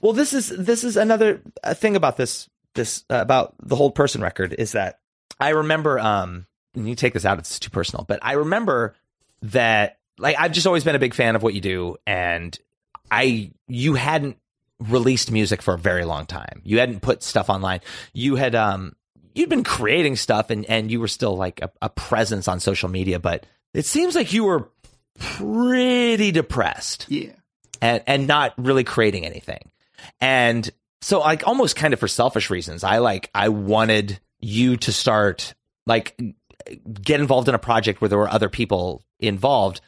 Well, this is this is another uh, thing about this this uh, about the Hold Person record is that I remember um and you take this out it's too personal, but I remember that like I've just always been a big fan of what you do and I you hadn't released music for a very long time. You hadn't put stuff online. You had um you'd been creating stuff and and you were still like a, a presence on social media, but it seems like you were pretty depressed Yeah. and and not really creating anything. And so like almost kind of for selfish reasons, I like I wanted you to start like get involved in a project where there were other people involved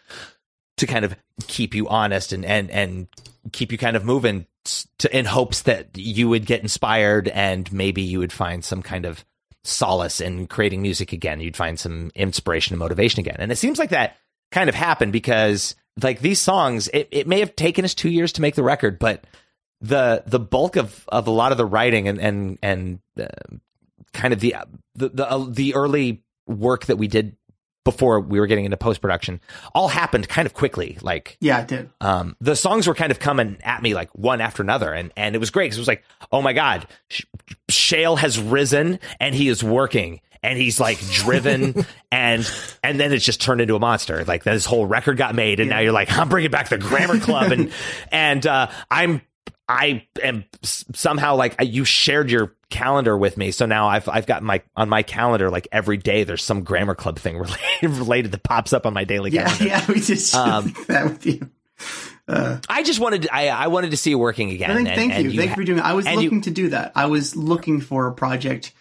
to kind of keep you honest and and and keep you kind of moving to, in hopes that you would get inspired and maybe you would find some kind of solace in creating music again. You'd find some inspiration and motivation again. And it seems like that kind of happened because like these songs, it, it may have taken us two years to make the record, but the the bulk of of a lot of the writing and and and uh, kind of the the the, uh, the early work that we did before we were getting into post production all happened kind of quickly. Like Yeah, it did. um, the songs were kind of coming at me like one after another, and and it was great 'cause it was like, oh my god, Sh- Shael has risen and he is working. And he's like driven, <laughs> and and then it's just turned into a monster. Like this whole record got made, and now you're like, I'm bringing back the Grammar Club, and <laughs> and uh, I'm I am somehow like you shared your calendar with me, so now I've I've got my on my calendar like every day there's some Grammar Club thing <laughs> related related that pops up on my daily Yeah, calendar. yeah, we just Um, <laughs> that with you. I just wanted I I wanted to see it working again. I think, and- thank and you. Thank you for doing it. I was and you- looking to do that. I was looking for a project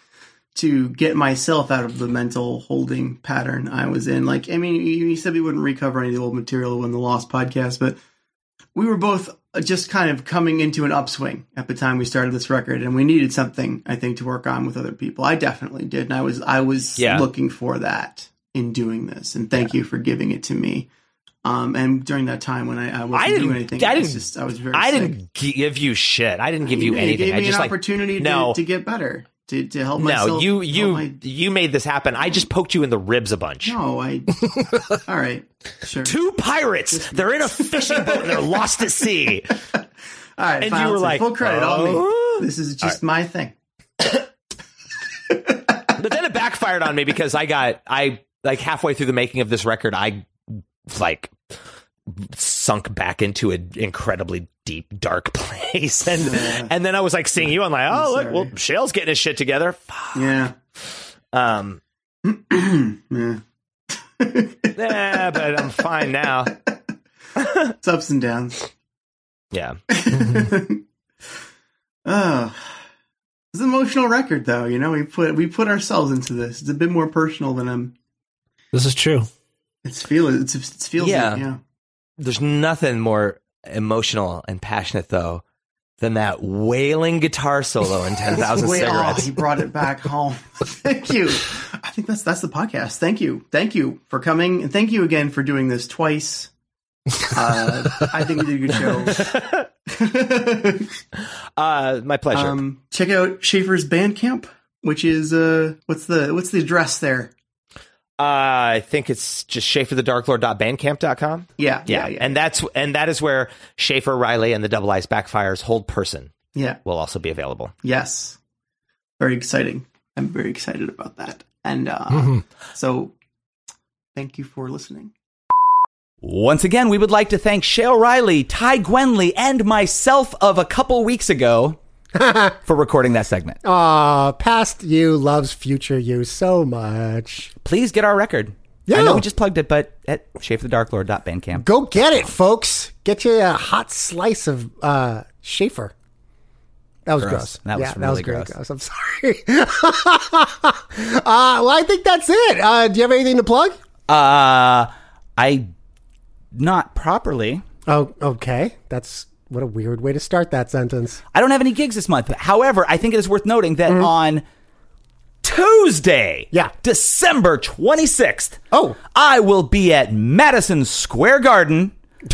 to get myself out of the mental holding pattern I was in. Like, I mean, you, you said we wouldn't recover any of the old material in the Lost podcast, but we were both just kind of coming into an upswing at the time we started this record, and we needed something, I think, to work on with other people. I definitely did, and I was I was Yeah. looking for that in doing this. And thank you for giving it to me. Um, and during that time when I, I wasn't I didn't. doing anything, I didn't. just I was very. I sick. didn't give you shit. I didn't give you You anything. gave I me just an like opportunity to, to get better, to, to help no. myself. You you my- you made this happen. I just poked you in the ribs a bunch. no, I. <laughs> all right, sure. Two pirates. They're in a <laughs> fishing boat and they're lost at sea. <laughs> All right, and you were like, full credit on "Oh." me. This is just my thing. but then it backfired on me because I got I like halfway through the making of this record, I like sunk back into an incredibly deep, dark <laughs> place, and and then I was like seeing you, I'm like, oh look, well, Shael's getting his shit together. Yeah. Um. <clears throat> yeah. <laughs> yeah, but I'm fine now. It's ups and downs. Yeah. <laughs> Oh, it's an emotional record, though. You know, we put we put ourselves into this. It's a bit more personal than I'm. This is true. It's feel it's it's feels Yeah. yeah. There's nothing more emotional and passionate though than that wailing guitar solo in <laughs> Ten Thousand Wait, oh, Cigarettes. he brought it back home. <laughs> <laughs> thank you. I think that's that's the podcast. Thank you. Thank you for coming, and thank you again for doing this twice. Uh, I think you did a good show. uh, my pleasure. Um, check out Schaffer's Bandcamp, which is uh, what's the what's the address there? Uh, I think it's just schafferthedarklord.bandcamp.com. Yeah, Yeah, yeah, yeah. and that's and that is where Schaffer Riley and the Double Ice Backfires hold person Yeah. will also be available. Yes. Very exciting. I'm very excited about that. And uh, Mhm. so thank you for listening. Once again, we would like to thank Shael Riley, Ty Gwenley, and myself of a couple weeks ago <laughs> for recording that segment. Aw, past you loves future you so much. Please get our record. Yeah. I know we just plugged it, but at schafferthedarklord.bandcamp. Go get it, folks. Get you a hot slice of uh, Schaffer. That was Gross. gross. That was yeah, that really was gross. gross. I'm sorry. <laughs> uh, well, I think that's it. Uh, do you have anything to plug? Uh, I not properly. Oh, okay. That's what a weird way to start that sentence. I don't have any gigs this month. However, I think it is worth noting that Mm-hmm. on Tuesday, yeah, December 26th, oh, I will be at Madison Square Garden. <laughs>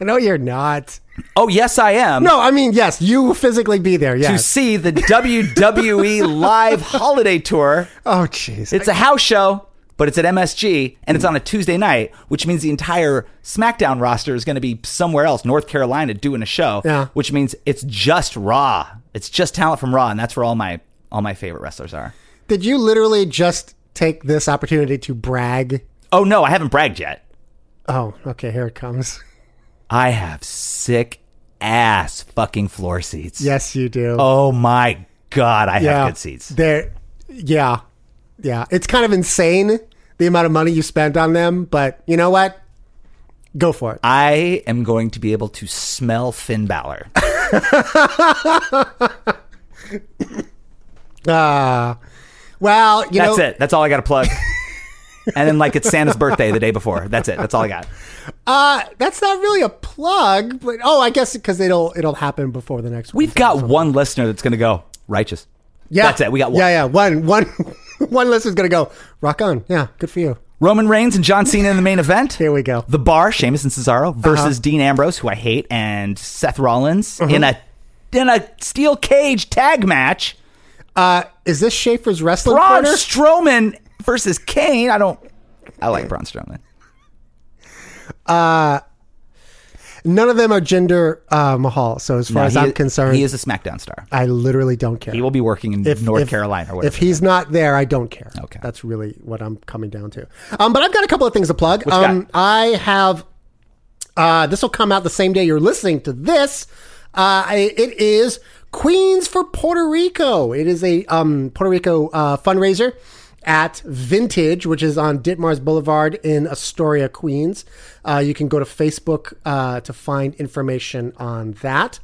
no, you're not. Oh, yes, I am. No, I mean, yes, you physically be there. To Yes. see the WWE <laughs> live holiday tour. Oh, jeez. It's a house show, but it's at MSG and it's on a Tuesday night, which means the entire SmackDown roster is going to be somewhere else, North Carolina, doing a show. Yeah. Which means it's just Raw. It's just talent from Raw, and that's where all my all my favorite wrestlers are. Did you literally just take this opportunity to brag? Oh no, I haven't bragged yet. Oh, okay. Here it comes. I have sick ass fucking floor seats. Yes, you do. Oh my god, I yeah, have good seats. There, yeah, yeah. It's kind of insane the amount of money you spent on them, but you know what? Go for it. I am going to be able to smell Finn Balor. <laughs> <laughs> Ah, well, you That's know, it. That's all I got to plug. <laughs> and then like it's Santa's birthday the day before. That's it. That's all I got. Uh, that's not really a plug, but oh, I guess because it'll it'll happen before the next one. We've got one listener that's going to go righteous. Yeah, that's it. We got one. Yeah, yeah. One, one, <laughs> one listener's gonna go. Rock on. Yeah, good for you. Roman Reigns and John Cena in the main event. <laughs> Here we go. The Bar, Sheamus and Cesaro versus Uh-huh. Dean Ambrose, who I hate, and Seth Rollins Uh-huh. in a in a steel cage tag match. Uh, is this Schaffer's wrestling Braun corner? Strowman versus Kane. I don't. I like Braun Strowman. Uh, none of them are Jinder uh, Mahal. So as far No, as he I'm is- concerned, he is a SmackDown star. I literally don't care. He will be working in North Carolina or whatever. If he's not there, I don't care. Okay, that's really what I'm coming down to. Um, but I've got a couple of things to plug. You Um, I have. Uh, this will come out the same day you're listening to this. Uh, I, it is Queens for Puerto Rico. It is a um, Puerto Rico uh, fundraiser at Vintage, which is on Ditmars Boulevard in Astoria, Queens. Uh, you can go to Facebook uh, to find information on that.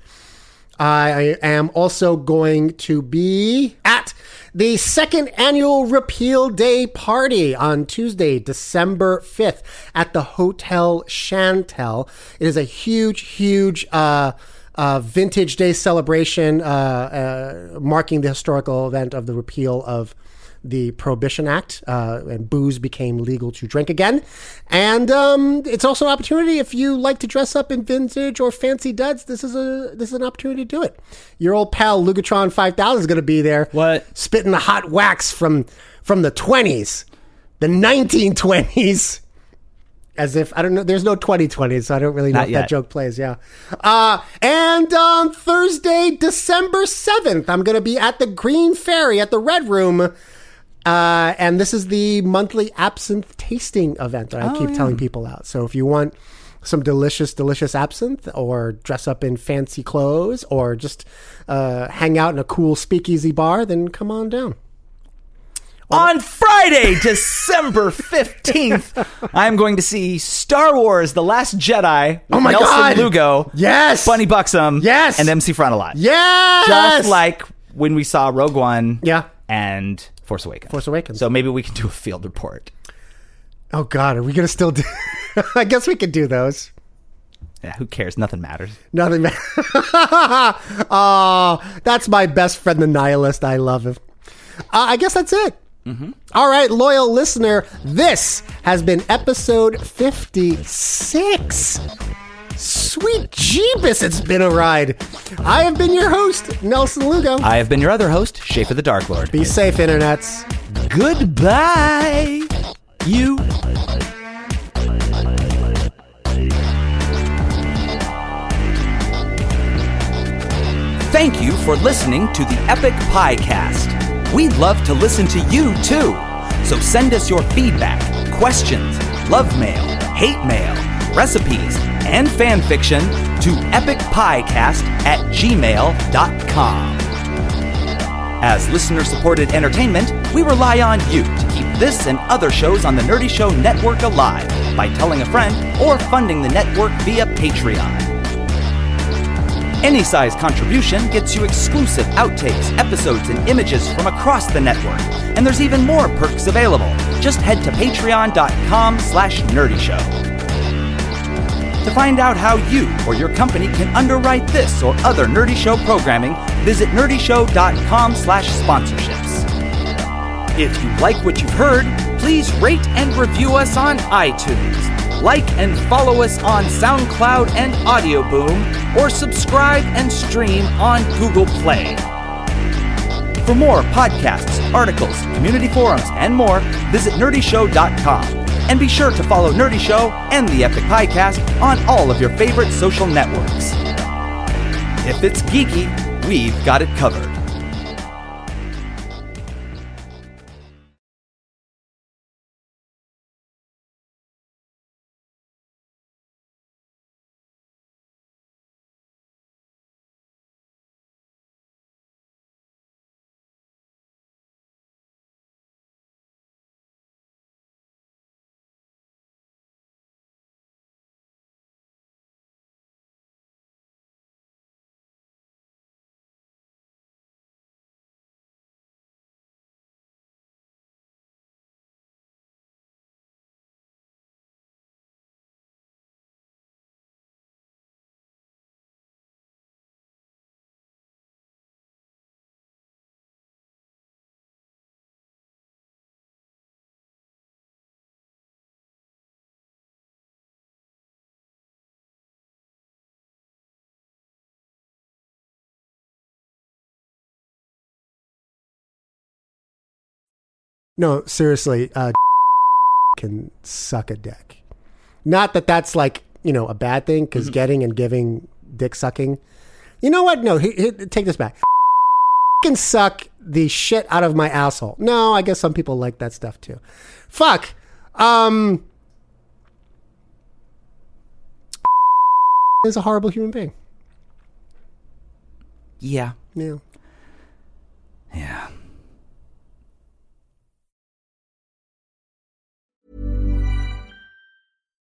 I am also going to be at the second annual Repeal Day party on Tuesday, December 5th at the Hotel Chantelle. It is a huge, huge uh, uh, Vintage Day celebration uh, uh, marking the historical event of the repeal of the Prohibition Act, uh, and booze became legal to drink again. And um, it's also an opportunity if you like to dress up in vintage or fancy duds. This is a this is an opportunity to do it. Your old pal Lugatron Five Thousand is going to be there. What spitting the hot wax from from the twenties, the nineteen twenties. As if I don't know, there's no 2020, so I don't really know Not if that joke plays. Yeah, uh, and on Thursday, December 7th, I'm going to be at the Green Fairy at the Red Room. Uh, and this is the monthly absinthe tasting event that I Oh, keep yeah. telling people out. So if you want some delicious, delicious absinthe, or dress up in fancy clothes, or just uh, hang out in a cool speakeasy bar, then come on down. On Friday, <laughs> December 15th, <laughs> I'm going to see Star Wars The Last Jedi with Oh my Nelson God! Lugo. Yes! Bunny Buxom. Yes! And MC Frontalot. Yes! Just like when we saw Rogue One. Yeah. And Force Awakens. Force Awakens. So maybe we can do a field report. Oh God, are we gonna still do? <laughs> I guess we could do those. Yeah, who cares? Nothing matters. Nothing. Ma- <laughs> oh, that's my best friend, the nihilist. I love him. Uh, I guess that's it. All right, loyal listener, this has been episode 56. Sweet Jeebus, it's been a ride. I have been your host, Nelson Lugo. I have been your other host, Schaffer the Dark Lord. Be safe, internets. Goodbye. You. Thank you for listening to the Epic Piecast. We'd love to listen to you too. So send us your feedback, questions, love mail, hate mail, recipes, and fan fiction to epicpiecast at gmail.com. As listener supported entertainment, we rely on you to keep this and other shows on the Nerdy Show Network alive by telling a friend or funding the network via Patreon. Any size contribution gets you exclusive outtakes, episodes, and images from across the network. And there's even more perks available. Just head to patreon.com slash nerdyshow. To find out how you or your company can underwrite this or other Nerdy Show programming, visit nerdyshow.com slash sponsorships. If you like what you've heard, please rate and review us on iTunes. Like and follow us on SoundCloud and Audio Boom, or subscribe and stream on Google Play. For more podcasts, articles, community forums, and more, visit nerdyshow.com. And be sure to follow Nerdy Show and the Epic Piecast on all of your favorite social networks. If it's geeky, we've got it covered. No, seriously, uh, <laughs> can suck a dick. Not that that's like you know a bad thing because getting and giving dick sucking. You know what? No, he, he- take this back. <laughs> Can suck the shit out of my asshole. No, I guess some people like that stuff too. Fuck. Um, <laughs> is a horrible human being. Yeah. Yeah. Yeah.